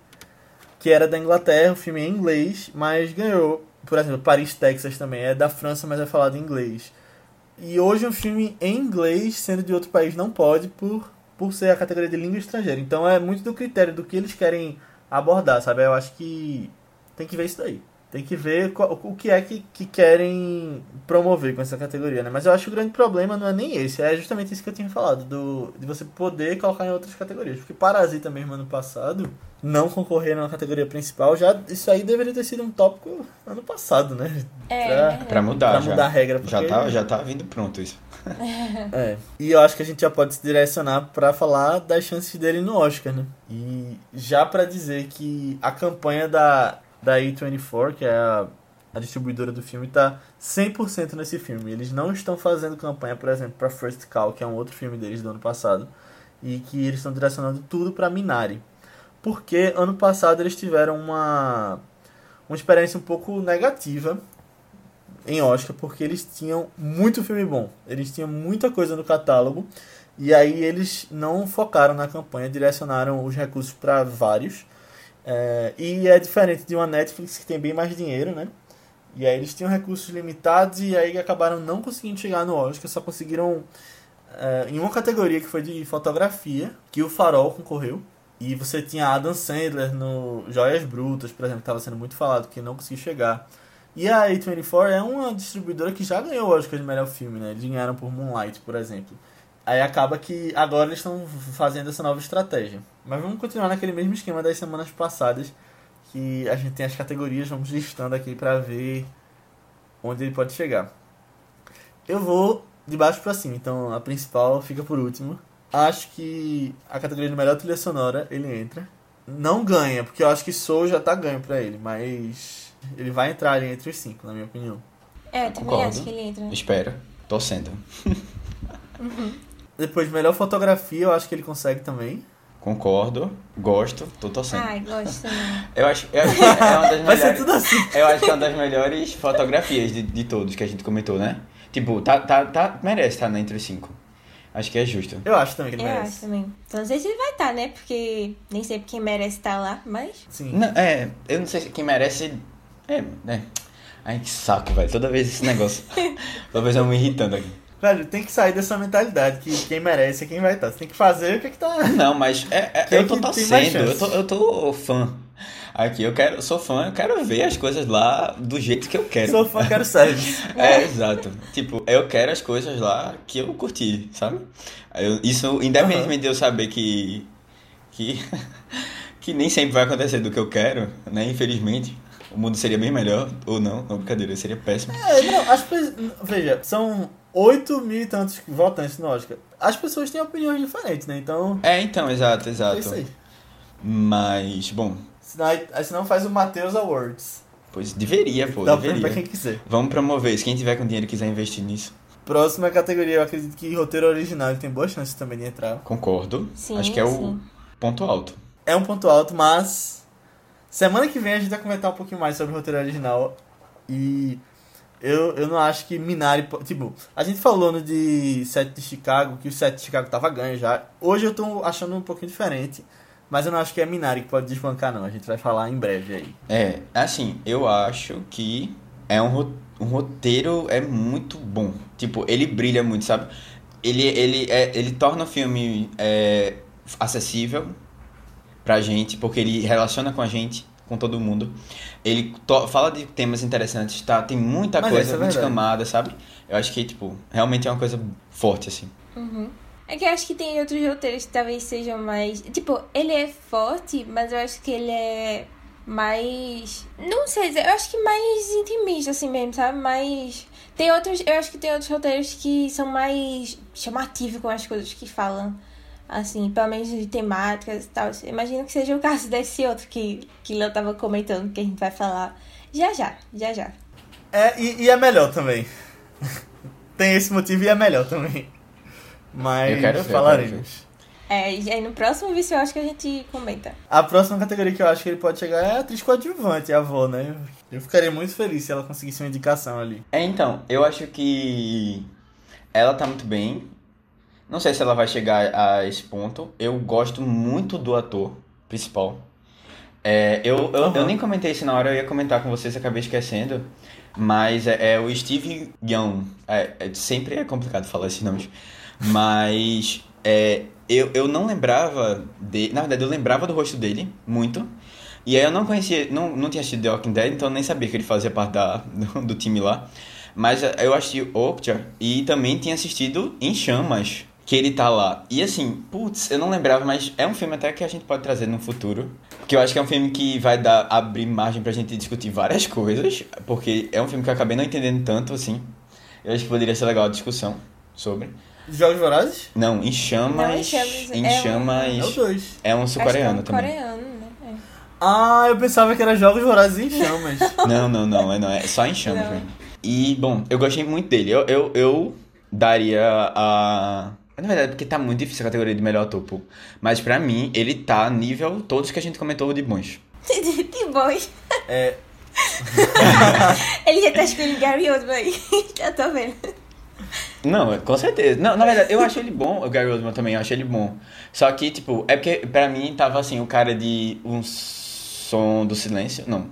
Speaker 1: que era da Inglaterra, o filme em inglês, mas ganhou. Por exemplo, Paris, Texas também é da França, mas é falado em inglês. E hoje um filme em inglês, sendo de outro país, não pode por, por ser a categoria de língua estrangeira. Então é muito do critério do que eles querem abordar, sabe? Eu acho que tem que ver isso daí. Tem que ver qual, o que é que, que querem promover com essa categoria, né? Mas eu acho que o grande problema não é nem esse, é justamente isso que eu tinha falado, do, de você poder colocar em outras categorias. Porque Parasita mesmo ano passado, não concorrer na categoria principal, já isso aí deveria ter sido um tópico ano passado, né?
Speaker 3: É,
Speaker 1: Pra-
Speaker 2: Pra mudar,
Speaker 1: Pra
Speaker 2: já.
Speaker 1: mudar a regra.
Speaker 2: Já
Speaker 1: porque-
Speaker 2: tá, já tá vindo pronto isso. (laughs)
Speaker 1: É. E eu acho que a gente já pode se direcionar pra falar das chances dele no Oscar, né? E já pra dizer que a campanha da, da A24, que é a, a distribuidora do filme, tá 100% nesse filme. Eles não estão fazendo campanha, por exemplo, pra First Call, que é um outro filme deles do ano passado, e que eles estão direcionando tudo pra Minari. Porque ano passado eles tiveram uma, uma experiência um pouco negativa em Oscar, porque eles tinham muito filme bom. Eles tinham muita coisa no catálogo. E aí eles não focaram na campanha, direcionaram os recursos para vários. É, e é diferente de uma Netflix que tem bem mais dinheiro, né? E aí eles tinham recursos limitados e aí acabaram não conseguindo chegar no Oscar, só conseguiram é, em uma categoria que foi de fotografia, que o Farol concorreu. E você tinha Adam Sandler no Joias Brutas, por exemplo, que estava sendo muito falado, que não conseguiu chegar. E a A24 é uma distribuidora que já ganhou o Oscar de melhor filme, né? Eles ganharam por Moonlight, por exemplo. Aí acaba que agora eles estão fazendo essa nova estratégia. Mas vamos continuar naquele mesmo esquema das semanas passadas, que a gente tem as categorias, vamos listando aqui pra ver onde ele pode chegar. Eu vou de baixo pra cima, então a principal fica por último. Acho que a categoria de melhor trilha sonora ele entra. Não ganha, porque eu acho que Soul já tá ganho pra ele, mas ele vai entrar ali entre os cinco, na minha opinião.
Speaker 3: É, eu também
Speaker 2: Concordo.
Speaker 3: acho que ele entra.
Speaker 2: Espero. Torcendo. (laughs)
Speaker 1: Depois, melhor fotografia, eu acho que ele consegue também.
Speaker 2: Concordo. Gosto. Tô torcendo.
Speaker 3: Ai, gosto também. (laughs)
Speaker 2: Eu acho, eu acho que é uma das
Speaker 1: Vai ser
Speaker 2: melhores.
Speaker 1: tudo assim.
Speaker 2: Eu acho que é uma das melhores fotografias de, de todos que a gente comentou, né? Tipo, tá, tá, tá, merece estar entre os cinco. Acho que é justo.
Speaker 1: Eu acho também que ele
Speaker 3: Eu
Speaker 1: merece.
Speaker 3: acho também. Então, não sei se ele vai estar, né? Porque nem sempre quem merece estar lá, mas.
Speaker 1: Sim.
Speaker 2: Não, é, eu não sei se quem merece. É, né? Ai, que saco, velho. Toda vez esse negócio. (laughs) Toda vez eu me irritando aqui.
Speaker 1: Velho, tem que sair dessa mentalidade que quem merece é quem vai estar. Você tem que fazer o que é que tá. (laughs)
Speaker 2: Não, mas é, é, eu tô torcendo, eu tô, eu tô fã. Aqui, eu quero, sou fã, eu quero ver as coisas lá do jeito que eu quero.
Speaker 1: Sou fã, quero service. (laughs)
Speaker 2: É, exato. Tipo, eu quero as coisas lá que eu curti, sabe? Eu- isso, independentemente de eu saber que. que. (laughs) que nem sempre vai acontecer do que eu quero, né? Infelizmente. O mundo seria bem melhor, ou não, não brincadeira, seria péssimo.
Speaker 1: É, não, as pessoas. Veja, são 8 mil e tantos votantes no Oscar. As pessoas têm opiniões diferentes, né? Então.
Speaker 2: É, então, exato,
Speaker 1: É
Speaker 2: exato.
Speaker 1: isso aí.
Speaker 2: Mas, bom,
Speaker 1: Senão, senão faz o Matheus Awards.
Speaker 2: pois deveria, pô,
Speaker 1: Dá pra, pra
Speaker 2: deveria.
Speaker 1: quem quiser.
Speaker 2: Vamos promover isso. Quem tiver com dinheiro e quiser investir nisso,
Speaker 1: Próxima categoria, eu acredito que roteiro original tem boas chances também de entrar.
Speaker 2: concordo.
Speaker 3: Sim,
Speaker 2: Acho que é o
Speaker 3: sim.
Speaker 2: ponto alto.
Speaker 1: É um ponto alto, mas. Semana que vem a gente vai comentar um pouquinho mais sobre o roteiro original. E. Eu, eu não acho que Minari. po- Tipo, a gente falou no de 7 de Chicago que o 7 de Chicago tava ganho já. Hoje eu tô achando um pouquinho diferente. Mas eu não acho que é Minari que pode desbancar, não. A gente vai falar em breve aí.
Speaker 2: É, assim, eu acho que é um, ro- um roteiro é muito bom. Tipo, ele brilha muito, sabe? Ele, ele, é, ele torna o filme é, acessível pra gente, porque ele relaciona com a gente, com todo mundo. Ele fala de temas interessantes, tá? Tem muita
Speaker 1: Mas
Speaker 2: coisa,
Speaker 1: é
Speaker 2: muitas camadas, sabe? Eu acho que, tipo, realmente é uma coisa forte, assim.
Speaker 3: Uhum. É que eu acho que tem outros roteiros que talvez sejam mais. Tipo, ele é forte, mas eu acho que ele é mais. Não sei dizer, eu acho que mais intimista, assim mesmo, sabe? Mais. Tem outros. Eu acho que tem outros roteiros que são mais chamativos com as coisas que falam. Assim, pelo menos de temáticas e tal. Imagino que seja o caso desse outro que, que Léo tava comentando, que a gente vai falar já já, já já.
Speaker 1: É, e, e é melhor também. (laughs) Tem esse motivo e é melhor também. Mas
Speaker 2: Eu quero ver, eu
Speaker 1: falaremos.
Speaker 3: É, e aí no próximo vídeo eu acho que a gente comenta.
Speaker 1: A próxima categoria que eu acho que ele pode chegar é a atriz coadjuvante, a avó, né? Eu ficaria muito feliz se ela conseguisse uma indicação ali.
Speaker 2: É, então, eu acho que ela tá muito bem. Não sei se ela vai chegar a esse ponto. Eu gosto muito do ator principal. É, eu, eu, eu nem comentei isso na hora, eu ia comentar com vocês, acabei esquecendo. Mas é, é o Steve Young. É, é- sempre é complicado falar esses nomes. Mas é, eu, eu não lembrava de. Na verdade, eu lembrava do rosto dele muito. E aí eu não conhecia, não, não tinha assistido The Walking Dead, então eu nem sabia que ele fazia parte da, do, do time lá. Mas eh, eu assisti Okja e também tinha assistido Em Chamas, que ele tá lá. E assim, putz, eu não lembrava, mas é um filme até que a gente pode trazer no futuro. Porque eu acho que é um filme que vai dar, abrir margem pra gente discutir várias coisas. Porque é um filme que eu acabei não entendendo tanto, assim. Eu acho que poderia ser legal a discussão sobre.
Speaker 1: Jogos Vorazes?
Speaker 2: Não, Em Chamas.
Speaker 3: Não, Em Chamas
Speaker 2: Em
Speaker 3: é um-
Speaker 2: Chamas.
Speaker 1: É 2.
Speaker 2: É um
Speaker 3: que é
Speaker 2: sul-coreano
Speaker 3: um
Speaker 2: também.
Speaker 3: coreano, né? É.
Speaker 1: Ah, eu pensava que era Jogos Vorazes em Chamas. (laughs)
Speaker 2: Não, não, não, é, não, é só em chamas. E, bom, eu gostei muito dele. Eu, eu, eu daria a. Na verdade, porque tá muito difícil a categoria de melhor ator, pô. Mas pra mim, ele tá nível todos que a gente comentou de bons. (laughs)
Speaker 3: De bons.
Speaker 1: é, (laughs)
Speaker 3: Ele já tá escolhendo Gary Oldman aí. (laughs) Já tô vendo.
Speaker 2: Não, com certeza. Não, na verdade, eu acho ele bom, o Gary Oldman também, eu acho ele bom. Só que, tipo, é porque pra mim tava assim, o cara de um som do silêncio. Não.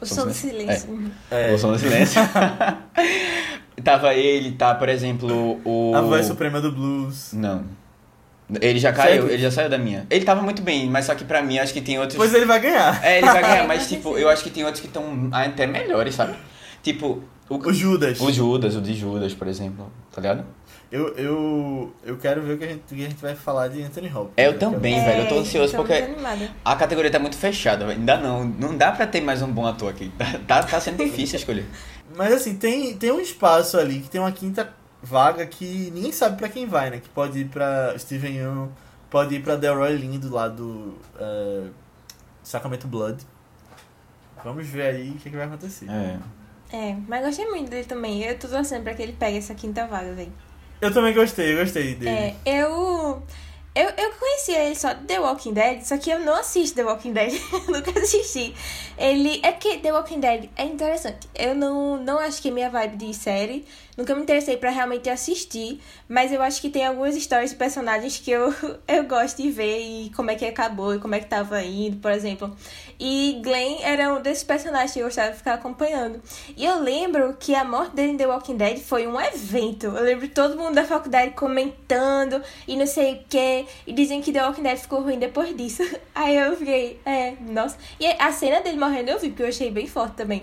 Speaker 3: O
Speaker 2: Som
Speaker 3: som do silêncio. Uhum.
Speaker 1: é,
Speaker 2: O som do silêncio. (laughs) tava ele, tá, por exemplo, o.
Speaker 1: a voz suprema do blues.
Speaker 2: Não. Ele já caiu,
Speaker 1: Sério?
Speaker 2: ele já saiu da minha. Ele tava muito bem, mas só que pra mim acho que tem outros.
Speaker 1: Pois ele vai ganhar.
Speaker 2: É, ele vai ganhar,
Speaker 3: É, (laughs)
Speaker 2: mas tipo, eu acho que tem outros que estão até melhores, sabe? Tipo, o,
Speaker 1: O Judas.
Speaker 2: o Judas, o de Judas, por exemplo, tá ligado?
Speaker 1: Eu, eu, eu quero ver o que a gente, que a gente vai falar de Anthony Hopkins.
Speaker 2: É, eu
Speaker 1: né?
Speaker 2: também,
Speaker 3: É,
Speaker 2: velho. Eu tô ansioso porque
Speaker 3: animada.
Speaker 2: a categoria tá muito fechada, velho. Ainda não. Não dá pra ter mais um bom ator aqui. Tá, tá, tá sendo (laughs) difícil escolher.
Speaker 1: Mas assim, tem, tem um espaço ali que tem uma quinta vaga que ninguém sabe pra quem vai, né? Que pode ir pra Steven Yeun, pode ir pra Delroy Lindo lá do eh, Sacramento Blood. Vamos ver aí o que, que vai acontecer.
Speaker 2: É.
Speaker 3: É, mas gostei muito dele também. Eu tô torcendo pra que ele pegue essa quinta vaga, velho.
Speaker 1: Eu também gostei, eu gostei dele.
Speaker 3: É, eu. Eu, eu conhecia ele só de The Walking Dead, só que eu não assisto The Walking Dead. (laughs) Nunca assisti. Ele. É porque The Walking Dead é interessante. Eu não, não acho que é minha vibe de série. Nunca me interessei pra realmente assistir. Mas eu acho que tem algumas histórias de personagens que eu, (laughs) eu gosto de ver e como é que acabou e como é que tava indo, por exemplo. E Glenn era um desses personagens que eu gostava de ficar acompanhando. E eu lembro que a morte dele em The Walking Dead foi um evento. Eu lembro todo mundo da faculdade comentando e não sei o que. E dizem que The Walking Dead ficou ruim depois disso. (laughs) Aí eu fiquei, é, nossa. E a cena dele morrendo eu vi, porque eu achei bem forte também.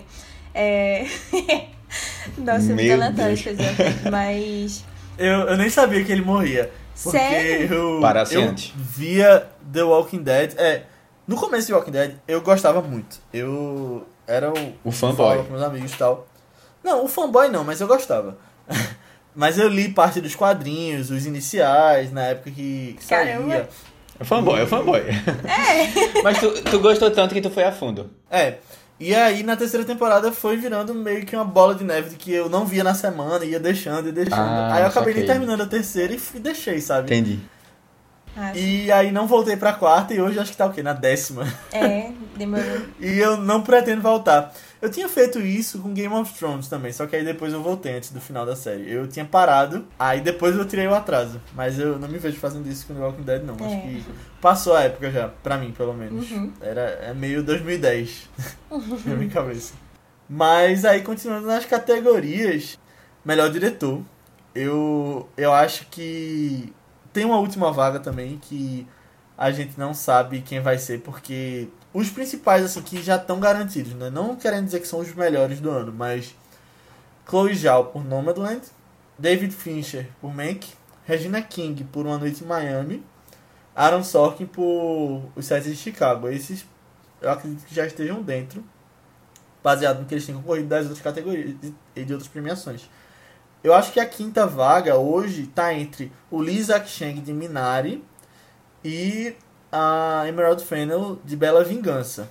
Speaker 3: É. (laughs) nossa, muito aleatório
Speaker 2: Deus.
Speaker 3: as coisas. Mas.
Speaker 1: Eu, eu nem sabia que ele morria. Porque
Speaker 3: Sério?
Speaker 1: eu,
Speaker 2: Parasse
Speaker 1: eu via The Walking Dead. É, no começo de Walking Dead eu gostava muito. Eu era o.
Speaker 2: O fanboy.
Speaker 1: falava com meus amigos e tal. Não, o fanboy não, mas eu gostava. (laughs) mas eu li parte dos quadrinhos, os iniciais, na época que, que
Speaker 3: Caramba.
Speaker 1: saía.
Speaker 2: É fanboy, é fanboy.
Speaker 3: É! (laughs)
Speaker 2: Mas tu, tu gostou tanto que tu foi a fundo.
Speaker 1: É. E aí na terceira temporada foi virando meio que uma bola de neve de que eu não via na semana, ia deixando e deixando.
Speaker 2: Ah,
Speaker 1: aí eu acabei nem terminando a terceira e fui- deixei, sabe?
Speaker 2: Entendi.
Speaker 3: Ah,
Speaker 1: E aí não voltei pra quarta e hoje acho que tá o quê? Na décima.
Speaker 3: É, demorou. (laughs)
Speaker 1: E eu não pretendo voltar. Eu tinha feito isso com Game of Thrones também, só que aí depois eu voltei antes do final da série. Eu tinha parado, aí depois eu tirei o atrase. Mas eu não me vejo fazendo isso com The Walking Dead, não. Acho
Speaker 3: É.
Speaker 1: que passou a época já, pra mim, pelo menos.
Speaker 3: Uhum.
Speaker 1: Era é meio 2010 (laughs) (laughs) na minha cabeça. Mas aí, continuando nas categorias, melhor diretor, eu, eu acho que tem uma última vaga também que a gente não sabe quem vai ser, porque os principais, assim, que já estão garantidos, né? Não querendo dizer que são os melhores do ano, mas Chloe Zhao por Nomadland, David Fincher por Mank, Regina King por Uma Noite em Miami, Aaron Sorkin por Os Sete de Chicago. Esses eu acredito que já estejam dentro, baseado no que eles têm concorrido das outras categorias e de outras premiações. Eu acho que a quinta vaga hoje está entre o Lee Chang de Minari e a Emerald Fennel de Bela Vingança.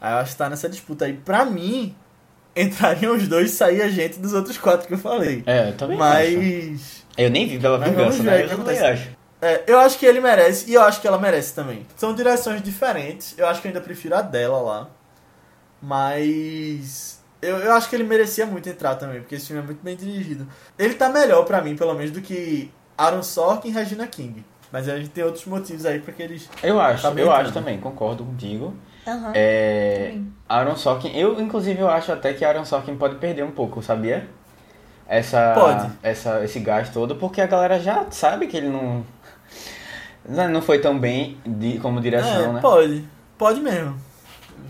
Speaker 1: Aí eu acho que tá nessa disputa aí. Pra mim, (laughs) entrariam os dois e sair a gente dos outros quatro que eu falei.
Speaker 2: É, eu também acho.
Speaker 1: Mas.
Speaker 2: Eu nem vi
Speaker 1: Mas
Speaker 2: vingança, né? Eu também acho.
Speaker 1: É, eu acho que ele merece e eu acho que ela merece também. São direções diferentes. Eu acho que eu ainda prefiro a dela lá. Mas. Eu, eu acho que ele merecia muito entrar também, porque esse filme é muito bem dirigido. Ele tá melhor pra mim, pelo menos, do que Aaron Sorkin e Regina King. Mas a gente tem outros motivos aí pra que eles.
Speaker 2: Eu acho, eu
Speaker 1: entrando.
Speaker 2: acho também, concordo contigo.
Speaker 3: Aham.
Speaker 2: É,
Speaker 3: Também.
Speaker 2: Aaron Sorkin, eu inclusive eu acho até que Aaron Sorkin pode perder um pouco, sabia? Essa,
Speaker 1: Pode.
Speaker 2: Essa, esse gás todo, porque a galera já sabe que ele não. (laughs) Não foi tão bem de, como direção,
Speaker 1: é,
Speaker 2: né?
Speaker 1: pode. Pode mesmo.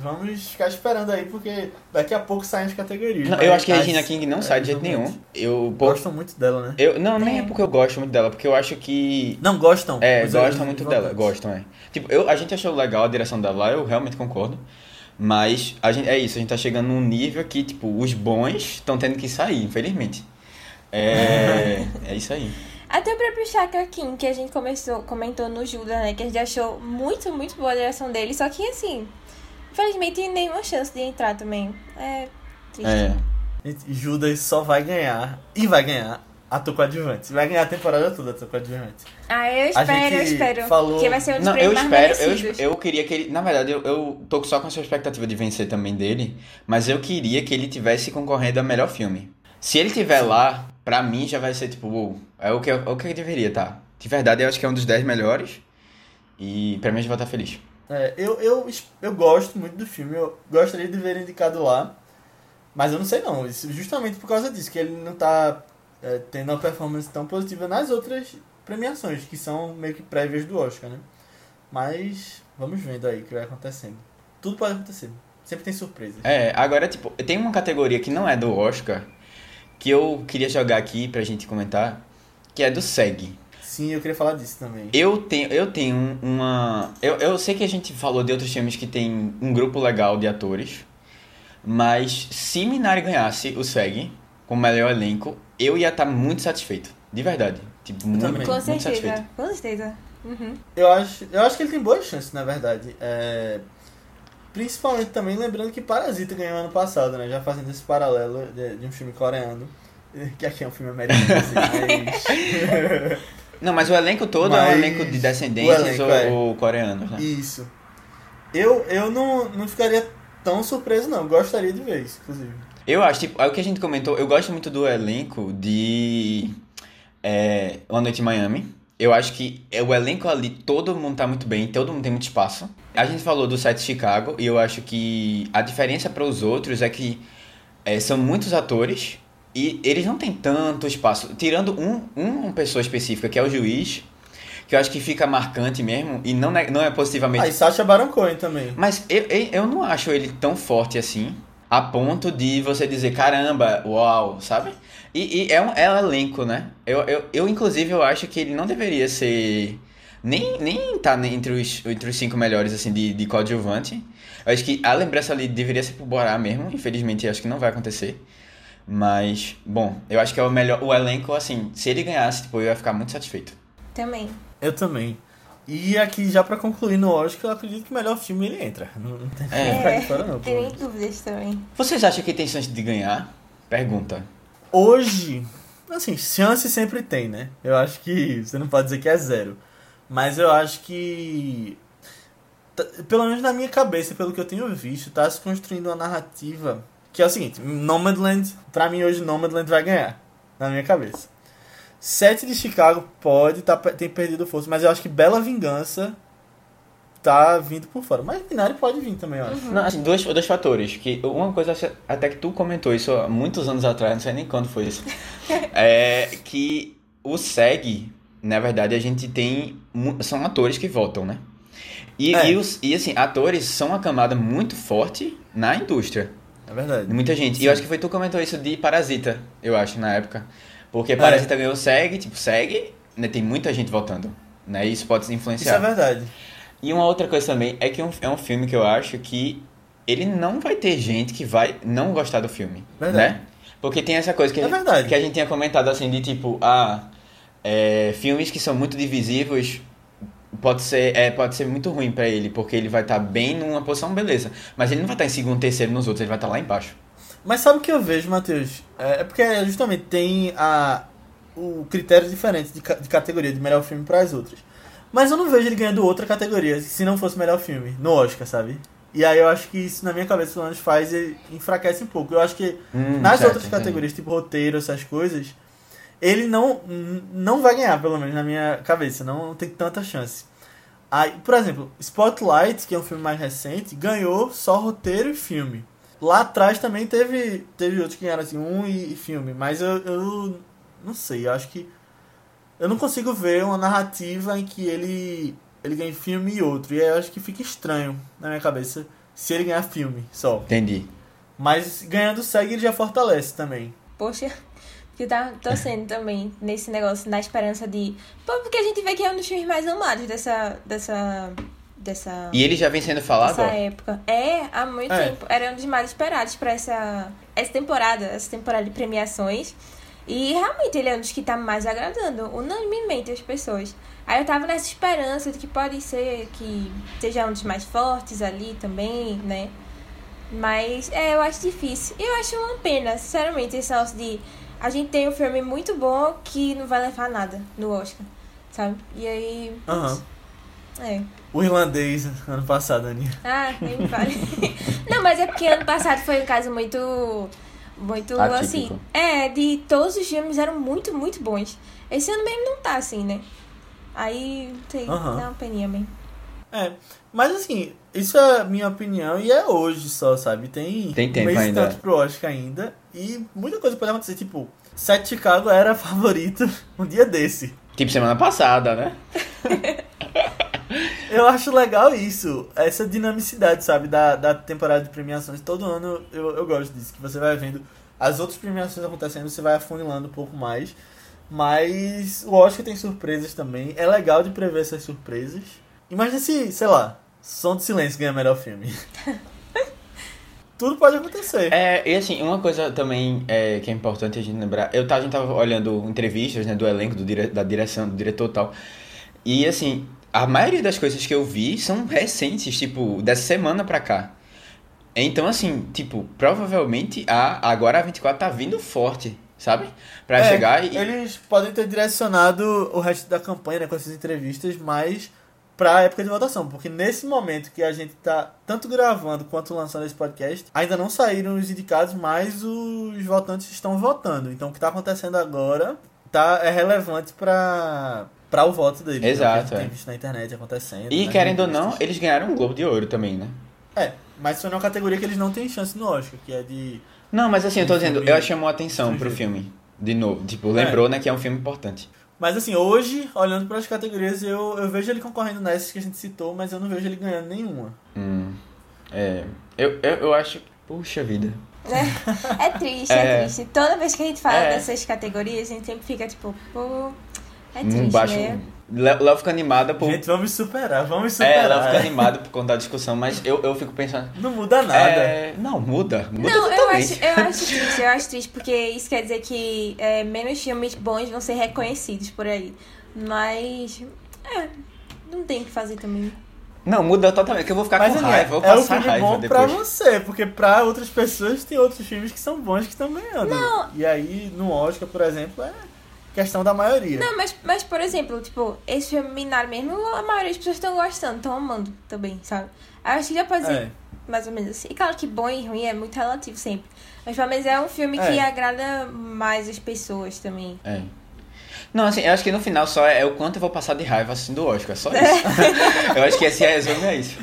Speaker 1: Vamos ficar esperando aí, porque daqui a pouco saem as categorias.
Speaker 2: Não, eu acho que a Regina King não sai de jeito nenhum. Eu, pô,
Speaker 1: Gostam muito dela, né?
Speaker 2: eu não, nem é
Speaker 3: É.
Speaker 2: porque eu gosto muito dela, porque eu acho que
Speaker 1: Não, gostam.
Speaker 2: É,
Speaker 1: Os-
Speaker 2: gostam
Speaker 1: os
Speaker 2: muito dela, gostam, é. Tipo, eu, a gente achou legal a direção dela lá, eu realmente concordo. Mas a gente, é isso, a gente tá chegando num nível que, tipo, os bons estão tendo que sair, infelizmente. É, (laughs) é isso aí.
Speaker 3: Até o próprio Chakra King, que a gente começou, comentou no Judas, né? Que a gente achou muito, muito boa a direção dele. Só que, assim, infelizmente, nenhuma chance de entrar também. É triste.
Speaker 2: É.
Speaker 1: Judas só vai ganhar, e vai ganhar, ator coadjuvante. Vai ganhar a temporada toda ator coadjuvante.
Speaker 3: Ah, eu
Speaker 1: A
Speaker 3: espero, eu espero.
Speaker 1: falou-
Speaker 3: Que vai ser um dos
Speaker 2: Não, eu espero, eu,
Speaker 3: merecidos.
Speaker 2: eu queria que ele. Na verdade, eu, eu tô só com essa expectativa de vencer também dele, mas eu queria que ele tivesse concorrendo a melhor filme. Se ele tiver lá, pra mim já vai ser tipo, uou, é o que, é o que deveria, tá? De verdade, eu acho que é um dos 10 melhores. E pra mim a gente vai estar feliz.
Speaker 1: É, eu, eu, eu gosto muito do filme, eu gostaria de ver indicado lá, mas eu não sei não, justamente por causa disso, que ele não tá é, tendo uma performance tão positiva nas outras premiações, que são meio que prévias do Oscar, né? Mas vamos vendo aí o que vai acontecendo. Tudo pode acontecer, sempre tem surpresa.
Speaker 2: É, agora, tipo, tem uma categoria que não é do Oscar, que eu queria jogar aqui pra gente comentar, que é do SEG.
Speaker 1: Sim, eu queria falar disso também.
Speaker 2: Eu tenho, eu tenho uma. Eu, eu sei que a gente falou de outros filmes que tem um grupo legal de atores, mas se Minari ganhasse o SEG com o melhor elenco, eu ia estar muito satisfeito. De verdade. Tipo, muito,
Speaker 1: também.
Speaker 3: Com
Speaker 2: muito
Speaker 3: certeza,
Speaker 2: satisfeito.
Speaker 3: com certeza. Uhum.
Speaker 1: Eu acho, eu acho que ele tem boas chances, na verdade. É, principalmente também lembrando que Parasita ganhou ano passado, né? Já fazendo esse paralelo de, de um filme coreano. (laughs) Que aqui é um filme americano, assim, mas... (laughs)
Speaker 2: Não, mas o elenco todo é um
Speaker 1: Mas
Speaker 2: elenco de descendentes
Speaker 1: elenco,
Speaker 2: ou,
Speaker 1: é.
Speaker 2: ou coreanos, né?
Speaker 1: Isso. Eu, eu não, não ficaria tão surpreso, não. Gostaria de ver isso, inclusive.
Speaker 2: Eu acho, tipo, é o que a gente comentou, eu gosto muito do elenco de é, Uma Noite em Miami. Eu acho que é o elenco ali, todo mundo tá muito bem, todo mundo tem muito espaço. A gente falou do set Chicago e eu acho que a diferença para os outros é que é, são muitos atores e eles não têm tanto espaço. Tirando um, uma pessoa específica, que é o juiz, que eu acho que fica marcante mesmo e não é, não é positivamente
Speaker 1: Ah, e Sacha Baron Cohen também.
Speaker 2: mas eu, eu, eu não acho ele tão forte assim, a ponto de você dizer, caramba, uau, sabe? E, e é, um, é um elenco, né? Eu, eu, eu, inclusive, eu acho que ele não deveria ser... Nem, nem tá entre os, entre os cinco melhores, assim, de, de coadjuvante. Eu acho que a lembrança ali deveria ser pro Borá mesmo. Infelizmente, acho que não vai acontecer. Mas, bom, eu acho que é o melhor... O elenco, assim, se ele ganhasse, tipo, eu ia ficar muito satisfeito.
Speaker 3: Também.
Speaker 1: Eu também. E aqui, já pra concluir no Oscar, eu acredito que o melhor filme ele entra. Não, (laughs) não tem
Speaker 2: É.
Speaker 1: ficar de fora, não.
Speaker 3: Tem nem
Speaker 1: menos.
Speaker 3: dúvidas também.
Speaker 2: Vocês acham que tem chance de ganhar? Pergunta.
Speaker 1: Hoje, assim, chance sempre tem, né? Eu acho que você não pode dizer que é zero. Mas eu acho que. Pelo menos na minha cabeça, pelo que eu tenho visto, tá se construindo uma narrativa. Que é o seguinte: Nomadland, pra mim hoje, Nomadland vai ganhar. Na minha cabeça. Sete de Chicago pode tá, ter perdido força, mas eu acho que Bela Vingança tá vindo por fora. Mas Minari pode vir também, eu acho.
Speaker 2: Não, assim, dois, dois fatores. Que uma coisa até que tu comentou isso há muitos anos atrás, não sei nem quando foi isso. (laughs) é que o SEG, na verdade, a gente tem. São atores que votam, né? E,
Speaker 1: É.
Speaker 2: e, os, e assim, atores são uma camada muito forte na indústria.
Speaker 1: É verdade.
Speaker 2: De muita gente.
Speaker 1: Sim.
Speaker 2: E eu acho que foi tu que comentou isso de Parasita, eu acho, na época. Porque Parasita ganhou o SEG, tipo, SEG, né, tem muita gente votando. Né? E isso pode
Speaker 1: Isso
Speaker 2: influenciar.
Speaker 1: é verdade.
Speaker 2: E uma outra coisa também é que é um, é um filme que eu acho que ele não vai ter gente que vai não gostar do filme.
Speaker 1: Verdade.
Speaker 2: Né? Porque tem essa coisa que,
Speaker 1: É
Speaker 2: a,
Speaker 1: verdade.
Speaker 2: que a gente tinha comentado assim de tipo, ah, é, filmes que são muito divisivos pode ser, é, pode ser muito ruim pra ele, porque ele vai estar bem numa posição, beleza. Mas ele não vai estar em segundo, terceiro nos outros, ele vai estar lá embaixo.
Speaker 1: Mas sabe o que eu vejo, Matheus? É, é porque justamente tem a, o critério diferente de, ca- de categoria de melhor filme para as outras. Mas eu não vejo ele ganhando outra categoria se não fosse melhor filme, no Oscar, sabe? E aí eu acho que isso na minha cabeça pelo menos faz e enfraquece um pouco. Eu acho que
Speaker 2: Hum,
Speaker 1: nas
Speaker 2: certo,
Speaker 1: outras
Speaker 2: entendi.
Speaker 1: categorias, tipo roteiro, essas coisas, ele não, não vai ganhar, pelo menos na minha cabeça. Não tem tanta chance. Aí, por exemplo, Spotlight, que é um filme mais recente, ganhou só roteiro e filme. Lá atrás também teve, teve outros que ganharam assim, um e, e filme. Mas eu, eu não sei, eu acho que. Eu não consigo ver uma narrativa em que ele, ele ganhe filme e outro. E aí eu acho que fica estranho na minha cabeça se ele ganhar filme só.
Speaker 2: Entendi.
Speaker 1: Mas ganhando SEG ele já fortalece também.
Speaker 3: Poxa, que tá torcendo também nesse negócio, na esperança de. Pô, porque a gente vê que é um dos filmes mais amados dessa. dessa. dessa.
Speaker 2: E ele já vem sendo falado,
Speaker 3: dessa
Speaker 2: ó.
Speaker 3: época. É, há muito
Speaker 1: É.
Speaker 3: tempo. Era um dos mais esperados pra essa, essa temporada, essa temporada de premiações. E realmente ele é um dos que tá mais agradando, unanimemente, as pessoas. Aí eu tava nessa esperança de que pode ser que seja um dos mais fortes ali também, né? Mas é, eu acho difícil. Eu acho uma pena, sinceramente, esse negócio de a gente tem um filme muito bom que não vai levar nada no Oscar, sabe? E aí.
Speaker 1: Aham.
Speaker 3: É.
Speaker 1: O irlandês, ano passado, Aninha.
Speaker 3: Ah, nem me fale. (laughs) não, mas é porque ano passado foi um caso muito. Muito
Speaker 2: Atípico.
Speaker 3: assim. É, de todos os filmes eram muito, muito bons. Esse ano mesmo não tá assim, né? Aí, sei,
Speaker 1: Aham.
Speaker 3: dá uma peninha mesmo.
Speaker 1: É, mas assim, isso é a minha opinião e é hoje só, sabe? Tem,
Speaker 2: Tem tempo
Speaker 1: um mês
Speaker 2: ainda.
Speaker 1: tanto pro Oscar ainda e muita coisa pode acontecer. Tipo, Sete Chicago era (laughs) favorito um dia desse.
Speaker 2: Tipo semana passada, né? (laughs)
Speaker 1: Eu acho legal isso, essa dinamicidade, sabe? Da, da temporada de premiações. Todo ano eu, eu gosto disso, que você vai vendo as outras premiações acontecendo, você vai afunilando um pouco mais. Mas o Oscar tem surpresas também. É legal de prever essas surpresas. Imagina se, sei lá, Som de Silêncio ganha melhor filme. (laughs) Tudo pode acontecer.
Speaker 2: É, e assim, uma coisa também é, que é importante a gente lembrar, eu tava, a gente tava olhando entrevistas, né, do elenco, do dire, da direção, do diretor e tal, e assim, a maioria das coisas que eu vi são recentes, tipo, dessa semana pra cá. Então, assim, tipo, provavelmente a, agora a 24 tá vindo forte, sabe? Pra
Speaker 1: É,
Speaker 2: chegar e...
Speaker 1: Eles podem ter direcionado o resto da campanha né, com essas entrevistas mais pra época de votação. Porque nesse momento que a gente tá tanto gravando quanto lançando esse podcast, ainda não saíram os indicados, mas os votantes estão votando. Então o que tá acontecendo agora tá, é relevante pra, pra o voto deles. né,
Speaker 2: Exato,
Speaker 1: a
Speaker 2: é.
Speaker 1: tem visto na internet acontecendo.
Speaker 2: E
Speaker 1: nas
Speaker 2: querendo ou não, eles ganharam um Globo de Ouro também, né?
Speaker 1: É, mas foi numa categoria que eles não têm chance no Oscar, que é de.
Speaker 2: Não, mas assim, eu tô dizendo, eu chamou a atenção pro filme, de novo. Tipo, lembrou, né, que é um filme importante.
Speaker 1: Mas assim, hoje, olhando para as categorias, eu, eu vejo ele concorrendo nessas que a gente citou, mas eu não vejo ele ganhando nenhuma.
Speaker 2: Hum, é, eu, eu, eu acho... Puxa vida.
Speaker 3: É triste, é,
Speaker 2: É.
Speaker 3: triste. Toda vez que a gente fala
Speaker 2: É.
Speaker 3: dessas categorias, a gente sempre fica tipo, pô. É
Speaker 2: Um
Speaker 3: triste,
Speaker 2: baixo...
Speaker 3: né?
Speaker 2: Léo Léo fica animada por...
Speaker 1: Gente, vamos superar, vamos
Speaker 2: É,
Speaker 1: superar.
Speaker 2: ela fica animada por conta da discussão, mas eu, eu fico pensando...
Speaker 1: Não muda nada.
Speaker 2: É, não, muda. Muda
Speaker 3: Não, eu
Speaker 2: totalmente.
Speaker 3: acho, eu acho triste, eu acho triste, porque isso quer dizer que é, menos filmes bons vão ser reconhecidos por aí. Mas. É, não tem o que fazer também.
Speaker 2: Não, muda totalmente, que eu vou ficar
Speaker 1: Mas
Speaker 2: com
Speaker 1: Aninha,
Speaker 2: raiva, eu vou
Speaker 1: é um
Speaker 2: passar
Speaker 1: filme
Speaker 2: raiva
Speaker 1: bom
Speaker 2: depois.
Speaker 1: pra você, porque pra outras pessoas tem outros filmes que são bons que estão ganhando.
Speaker 3: Não.
Speaker 1: E aí, no Oscar, por exemplo, é questão da maioria.
Speaker 3: Não, mas, mas por exemplo, tipo, esse filme Minari mesmo, a maioria das pessoas estão gostando, estão amando também, sabe? Eu acho que já pode ser
Speaker 1: É.
Speaker 3: mais ou menos assim. E claro que bom e ruim é muito relativo sempre. Mas pelo menos é um filme que
Speaker 1: É.
Speaker 3: agrada mais as pessoas também.
Speaker 2: É. Não, assim, eu acho que no final só é o quanto eu vou passar de raiva assistindo o Oscar, só isso. (laughs) (laughs) eu acho que esse resumo é isso.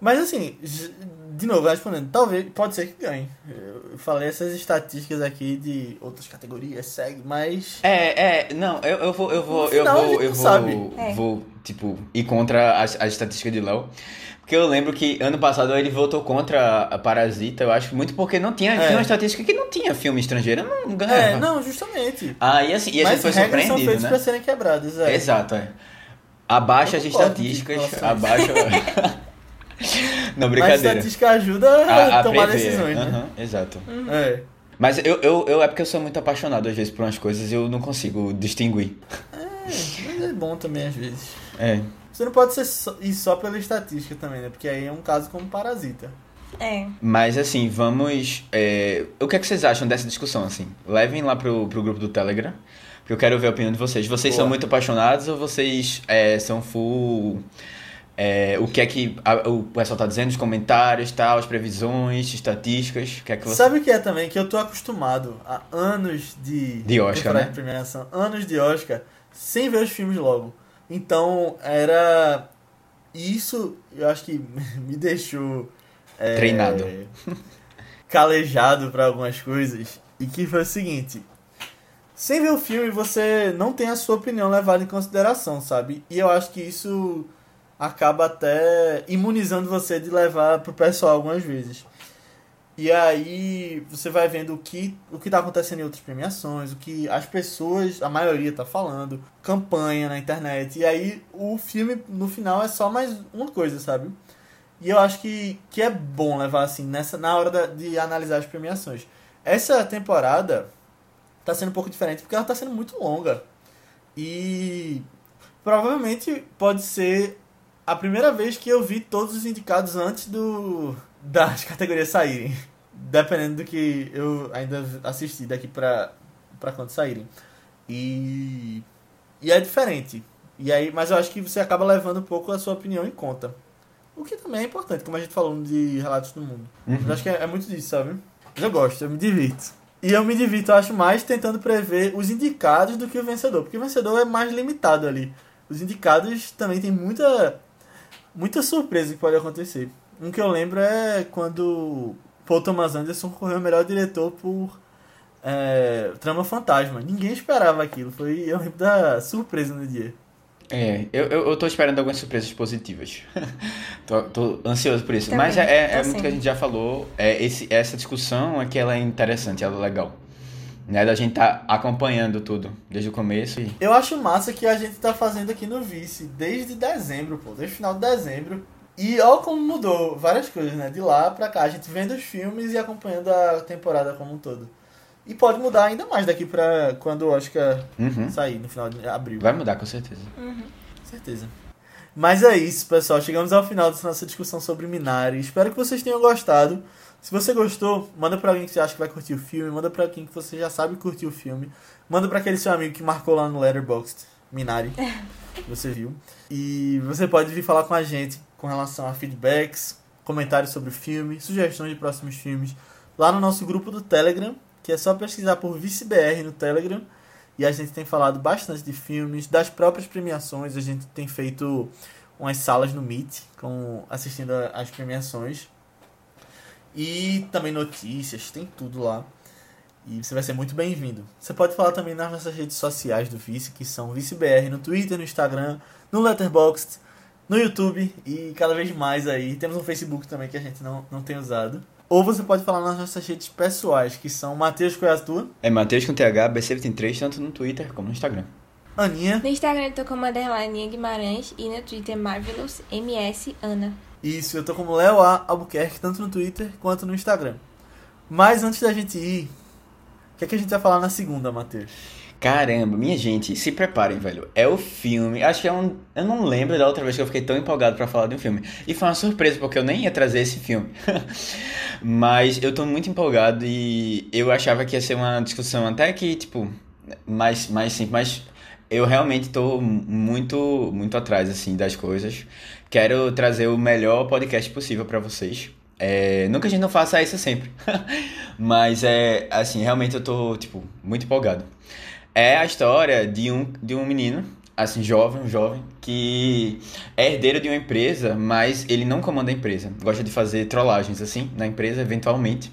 Speaker 1: Mas assim, de novo, respondendo, talvez, pode ser que ganhe. Eu falei essas estatísticas aqui de outras categorias, segue, mas.
Speaker 2: É, é, não, eu, eu vou, eu vou, eu vou,
Speaker 1: gente
Speaker 2: eu vou.
Speaker 3: É.
Speaker 2: vou, tipo, ir contra as, as estatísticas de Léo. Porque eu lembro que ano passado ele votou contra a Parasita, eu acho, muito porque não tinha,
Speaker 1: É.
Speaker 2: tinha uma estatística que não tinha filme estrangeiro, não, não ganhava.
Speaker 1: É, não, justamente.
Speaker 2: Aí assim, e a gente
Speaker 1: mas
Speaker 2: foi
Speaker 1: regras são
Speaker 2: surpreendido,
Speaker 1: feitas
Speaker 2: né?
Speaker 1: pra serem quebradas, é.
Speaker 2: Exato, é. Abaixa as estatísticas, abaixa... (laughs) (laughs) não,
Speaker 1: Mas
Speaker 2: brincadeira.
Speaker 1: estatística ajuda a,
Speaker 2: A, a
Speaker 1: tomar
Speaker 2: prever,
Speaker 1: decisões, né?
Speaker 2: aham, exato.
Speaker 1: É.
Speaker 2: Mas eu, eu, eu, é porque eu sou muito apaixonado às vezes por umas coisas e eu não consigo distinguir.
Speaker 1: Mas é bom também às vezes.
Speaker 2: É.
Speaker 1: Você não pode ser só, ir só pela estatística também, né? Porque aí é um caso como parasita.
Speaker 3: É.
Speaker 2: Mas assim, vamos. é, O que é que vocês acham dessa discussão, assim? Levem lá pro, pro grupo do Telegram, porque eu quero ver a opinião de vocês. Vocês
Speaker 1: Boa.
Speaker 2: são muito apaixonados ou vocês é, são full. É, o que é que a- o pessoal tá dizendo, os comentários, tal, as previsões, estatísticas, o que é que você.
Speaker 1: Sabe o que é também? Que eu tô acostumado a anos de...
Speaker 2: De Oscar, né?
Speaker 1: premiação, anos de Oscar, sem ver os filmes logo. Então, era... Isso, eu acho que (laughs) me deixou... é,
Speaker 2: Treinado. (laughs)
Speaker 1: calejado pra algumas coisas. E que foi o seguinte... Sem ver o filme, você não tem a sua opinião levada em consideração, sabe? E eu acho que isso acaba até imunizando você de levar pro pessoal algumas vezes. E aí você vai vendo o que o que tá acontecendo em outras premiações, o que as pessoas, a maioria tá falando, campanha na internet. E aí o filme no final é só mais uma coisa, sabe? E eu acho que, que é bom levar assim nessa na hora da, de analisar as premiações. Essa temporada tá sendo um pouco diferente porque ela tá sendo muito longa. E provavelmente pode ser a primeira vez que eu vi todos os indicados antes do das (laughs) categorias saírem. Dependendo do que eu ainda assisti daqui pra, pra quando saírem. E. E é diferente. E aí, mas eu acho que você acaba levando um pouco a sua opinião em conta. O que também é importante, como a gente falou de Relatos do Mundo.
Speaker 2: Uhum.
Speaker 1: Eu acho que é, é muito disso, sabe? Mas eu gosto, eu me divirto. E eu me divirto, eu acho, mais tentando prever os indicados do que o vencedor. Porque o vencedor é mais limitado ali. Os indicados também tem muita, muita surpresa que pode acontecer. Um que eu lembro é quando Paul Thomas Anderson correu o melhor diretor por é, Trama Fantasma. Ninguém esperava aquilo. Foi, eu lembro da surpresa no dia.
Speaker 2: É, eu, eu, eu tô esperando algumas surpresas positivas. (laughs) tô, tô ansioso por isso.
Speaker 3: Também,
Speaker 2: Mas é, é, é muito que a gente já falou. É, esse, essa discussão é que ela é interessante, ela é legal. Né, da gente tá acompanhando tudo desde o começo e.
Speaker 1: Eu acho massa que a gente tá fazendo aqui no Vice desde dezembro, pô, desde o final de dezembro. E ó como mudou várias coisas, né? De lá pra cá, a gente vendo os filmes e acompanhando a temporada como um todo. E pode mudar ainda mais daqui pra quando o Oscar
Speaker 2: Uhum.
Speaker 1: sair, no final de abril.
Speaker 2: Vai mudar, com certeza.
Speaker 1: certeza. Mas é isso, pessoal. Chegamos ao final dessa nossa discussão sobre Minari. Espero que vocês tenham gostado. Se você gostou, manda pra alguém que você acha que vai curtir o filme. Manda pra alguém que você já sabe curtir o filme. Manda pra aquele seu amigo que marcou lá no Letterboxd, Minari, que (laughs) você viu. E você pode vir falar com a gente com relação a feedbacks, comentários sobre o filme, sugestões de próximos filmes, lá no nosso grupo do Telegram, que é só pesquisar por ViceBR no Telegram. E a gente tem falado bastante de filmes, das próprias premiações. A gente tem feito umas salas no Meet, com, assistindo às premiações. E também notícias, tem tudo lá. E você vai ser muito bem-vindo. Você pode falar também nas nossas redes sociais do Vice, que são ViceBR no Twitter, no Instagram, no Letterboxd, no YouTube e cada vez mais aí. Temos um Facebook também que a gente não, não tem usado. Ou você pode falar nas nossas redes pessoais, que são Matheus qual é a tua?
Speaker 2: É Matheus com TH, BC23, tanto no Twitter como no Instagram.
Speaker 1: Aninha.
Speaker 3: No Instagram eu tô como Guimarães e no Twitter Marvelous MS Ana.
Speaker 1: Isso, eu tô como Léo A. Albuquerque, tanto no Twitter quanto no Instagram. Mas antes da gente ir, o que, é que a gente vai falar na segunda, Matheus?
Speaker 2: Caramba, minha gente, se preparem, velho. É o filme. Acho que é um. Eu não lembro da outra vez que eu fiquei tão empolgado pra falar de um filme. E foi uma surpresa, porque eu nem ia trazer esse filme. (laughs) Mas eu tô muito empolgado e eu achava que ia ser uma discussão até que, tipo, mais, mais simples. Mas eu realmente tô muito, muito atrás, assim, das coisas. Quero trazer o melhor podcast possível pra vocês. É, nunca a gente não faça isso sempre. (laughs) Mas é, assim, realmente eu tô, tipo, muito empolgado. É a história de um, de um menino, assim, jovem, um jovem, que é herdeiro de uma empresa, mas ele não comanda a empresa. Gosta de fazer trollagens, assim, na empresa, eventualmente.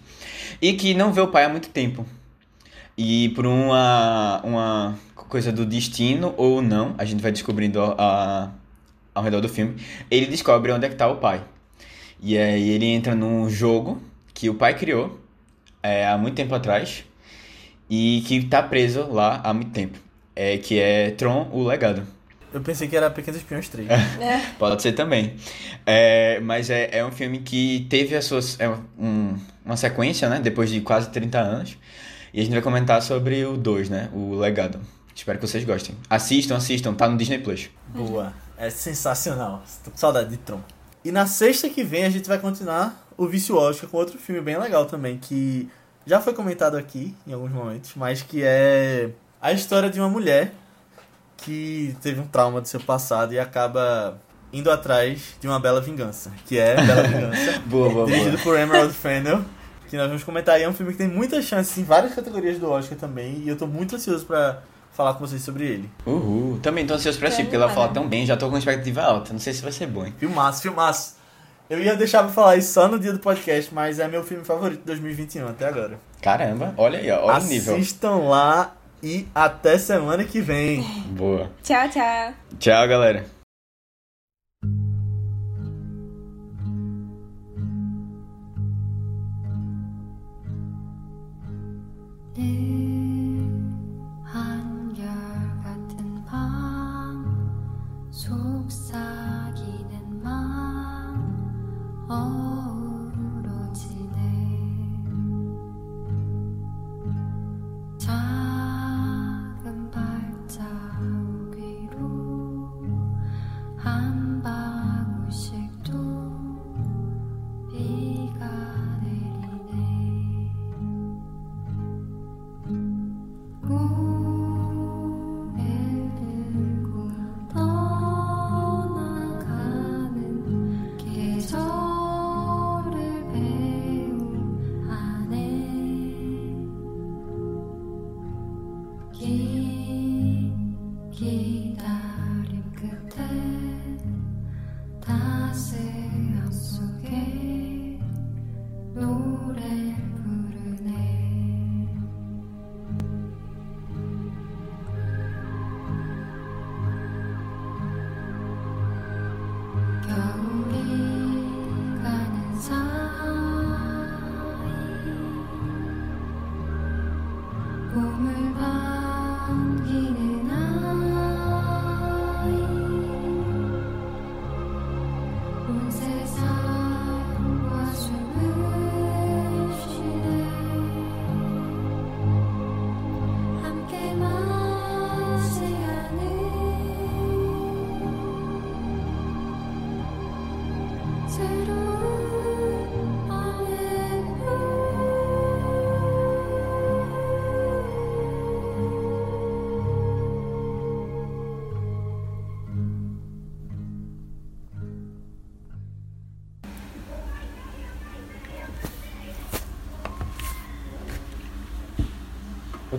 Speaker 2: E que não vê o pai há muito tempo. E por uma, uma coisa do destino ou não, a gente vai descobrindo a, a- ao redor do filme, ele descobre onde é que tá o pai. E aí ele entra num jogo que o pai criou é, há muito tempo atrás e que tá preso lá há muito tempo. É, que é Tron, o Legado.
Speaker 1: Eu pensei que era Pequenos Espiões 3. (laughs)
Speaker 2: Pode ser também. É, mas é, é um filme que teve as suas, é um- uma sequência, né? Depois de quase 30 anos. E a gente vai comentar sobre o 2, né? O Legado. Espero que vocês gostem. Assistam, assistam. Tá no Disney Plus.
Speaker 1: Boa. É sensacional. Tô com saudade de Tron. E na sexta que vem a gente vai continuar o Vício Oscar com outro filme bem legal também, que já foi comentado aqui em alguns momentos, mas que é a história de uma mulher que teve um trauma do seu passado e acaba indo atrás de uma bela vingança, que é Bela Vingança. (laughs)
Speaker 2: Boa, boa,
Speaker 1: dirigido
Speaker 2: boa.
Speaker 1: por Emerald Fennell, que nós vamos comentar aí. É um filme que tem muitas chances em várias categorias do Oscar também, e eu tô muito ansioso pra falar com vocês sobre ele.
Speaker 2: Uhul. Também tô ansioso pra assistir, porque ela fala tão bem. Já tô com expectativa alta. Não sei se vai ser bom, hein?
Speaker 1: Filmaço, filmaço. Eu ia deixar pra falar isso só no dia do podcast, mas é meu filme favorito de 2021 até agora.
Speaker 2: Caramba. Olha aí, ó. Olha o nível.
Speaker 1: Assistam lá e até semana que vem.
Speaker 2: Boa.
Speaker 3: Tchau, tchau.
Speaker 2: Tchau, galera.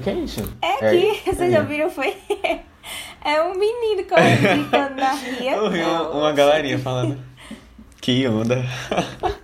Speaker 2: Que é isso?
Speaker 3: É que, vocês já viram, foi... (laughs) É um menino correndo (laughs) gritando na ria.
Speaker 2: Eu vi uma, uma galerinha falando. Que onda. (laughs)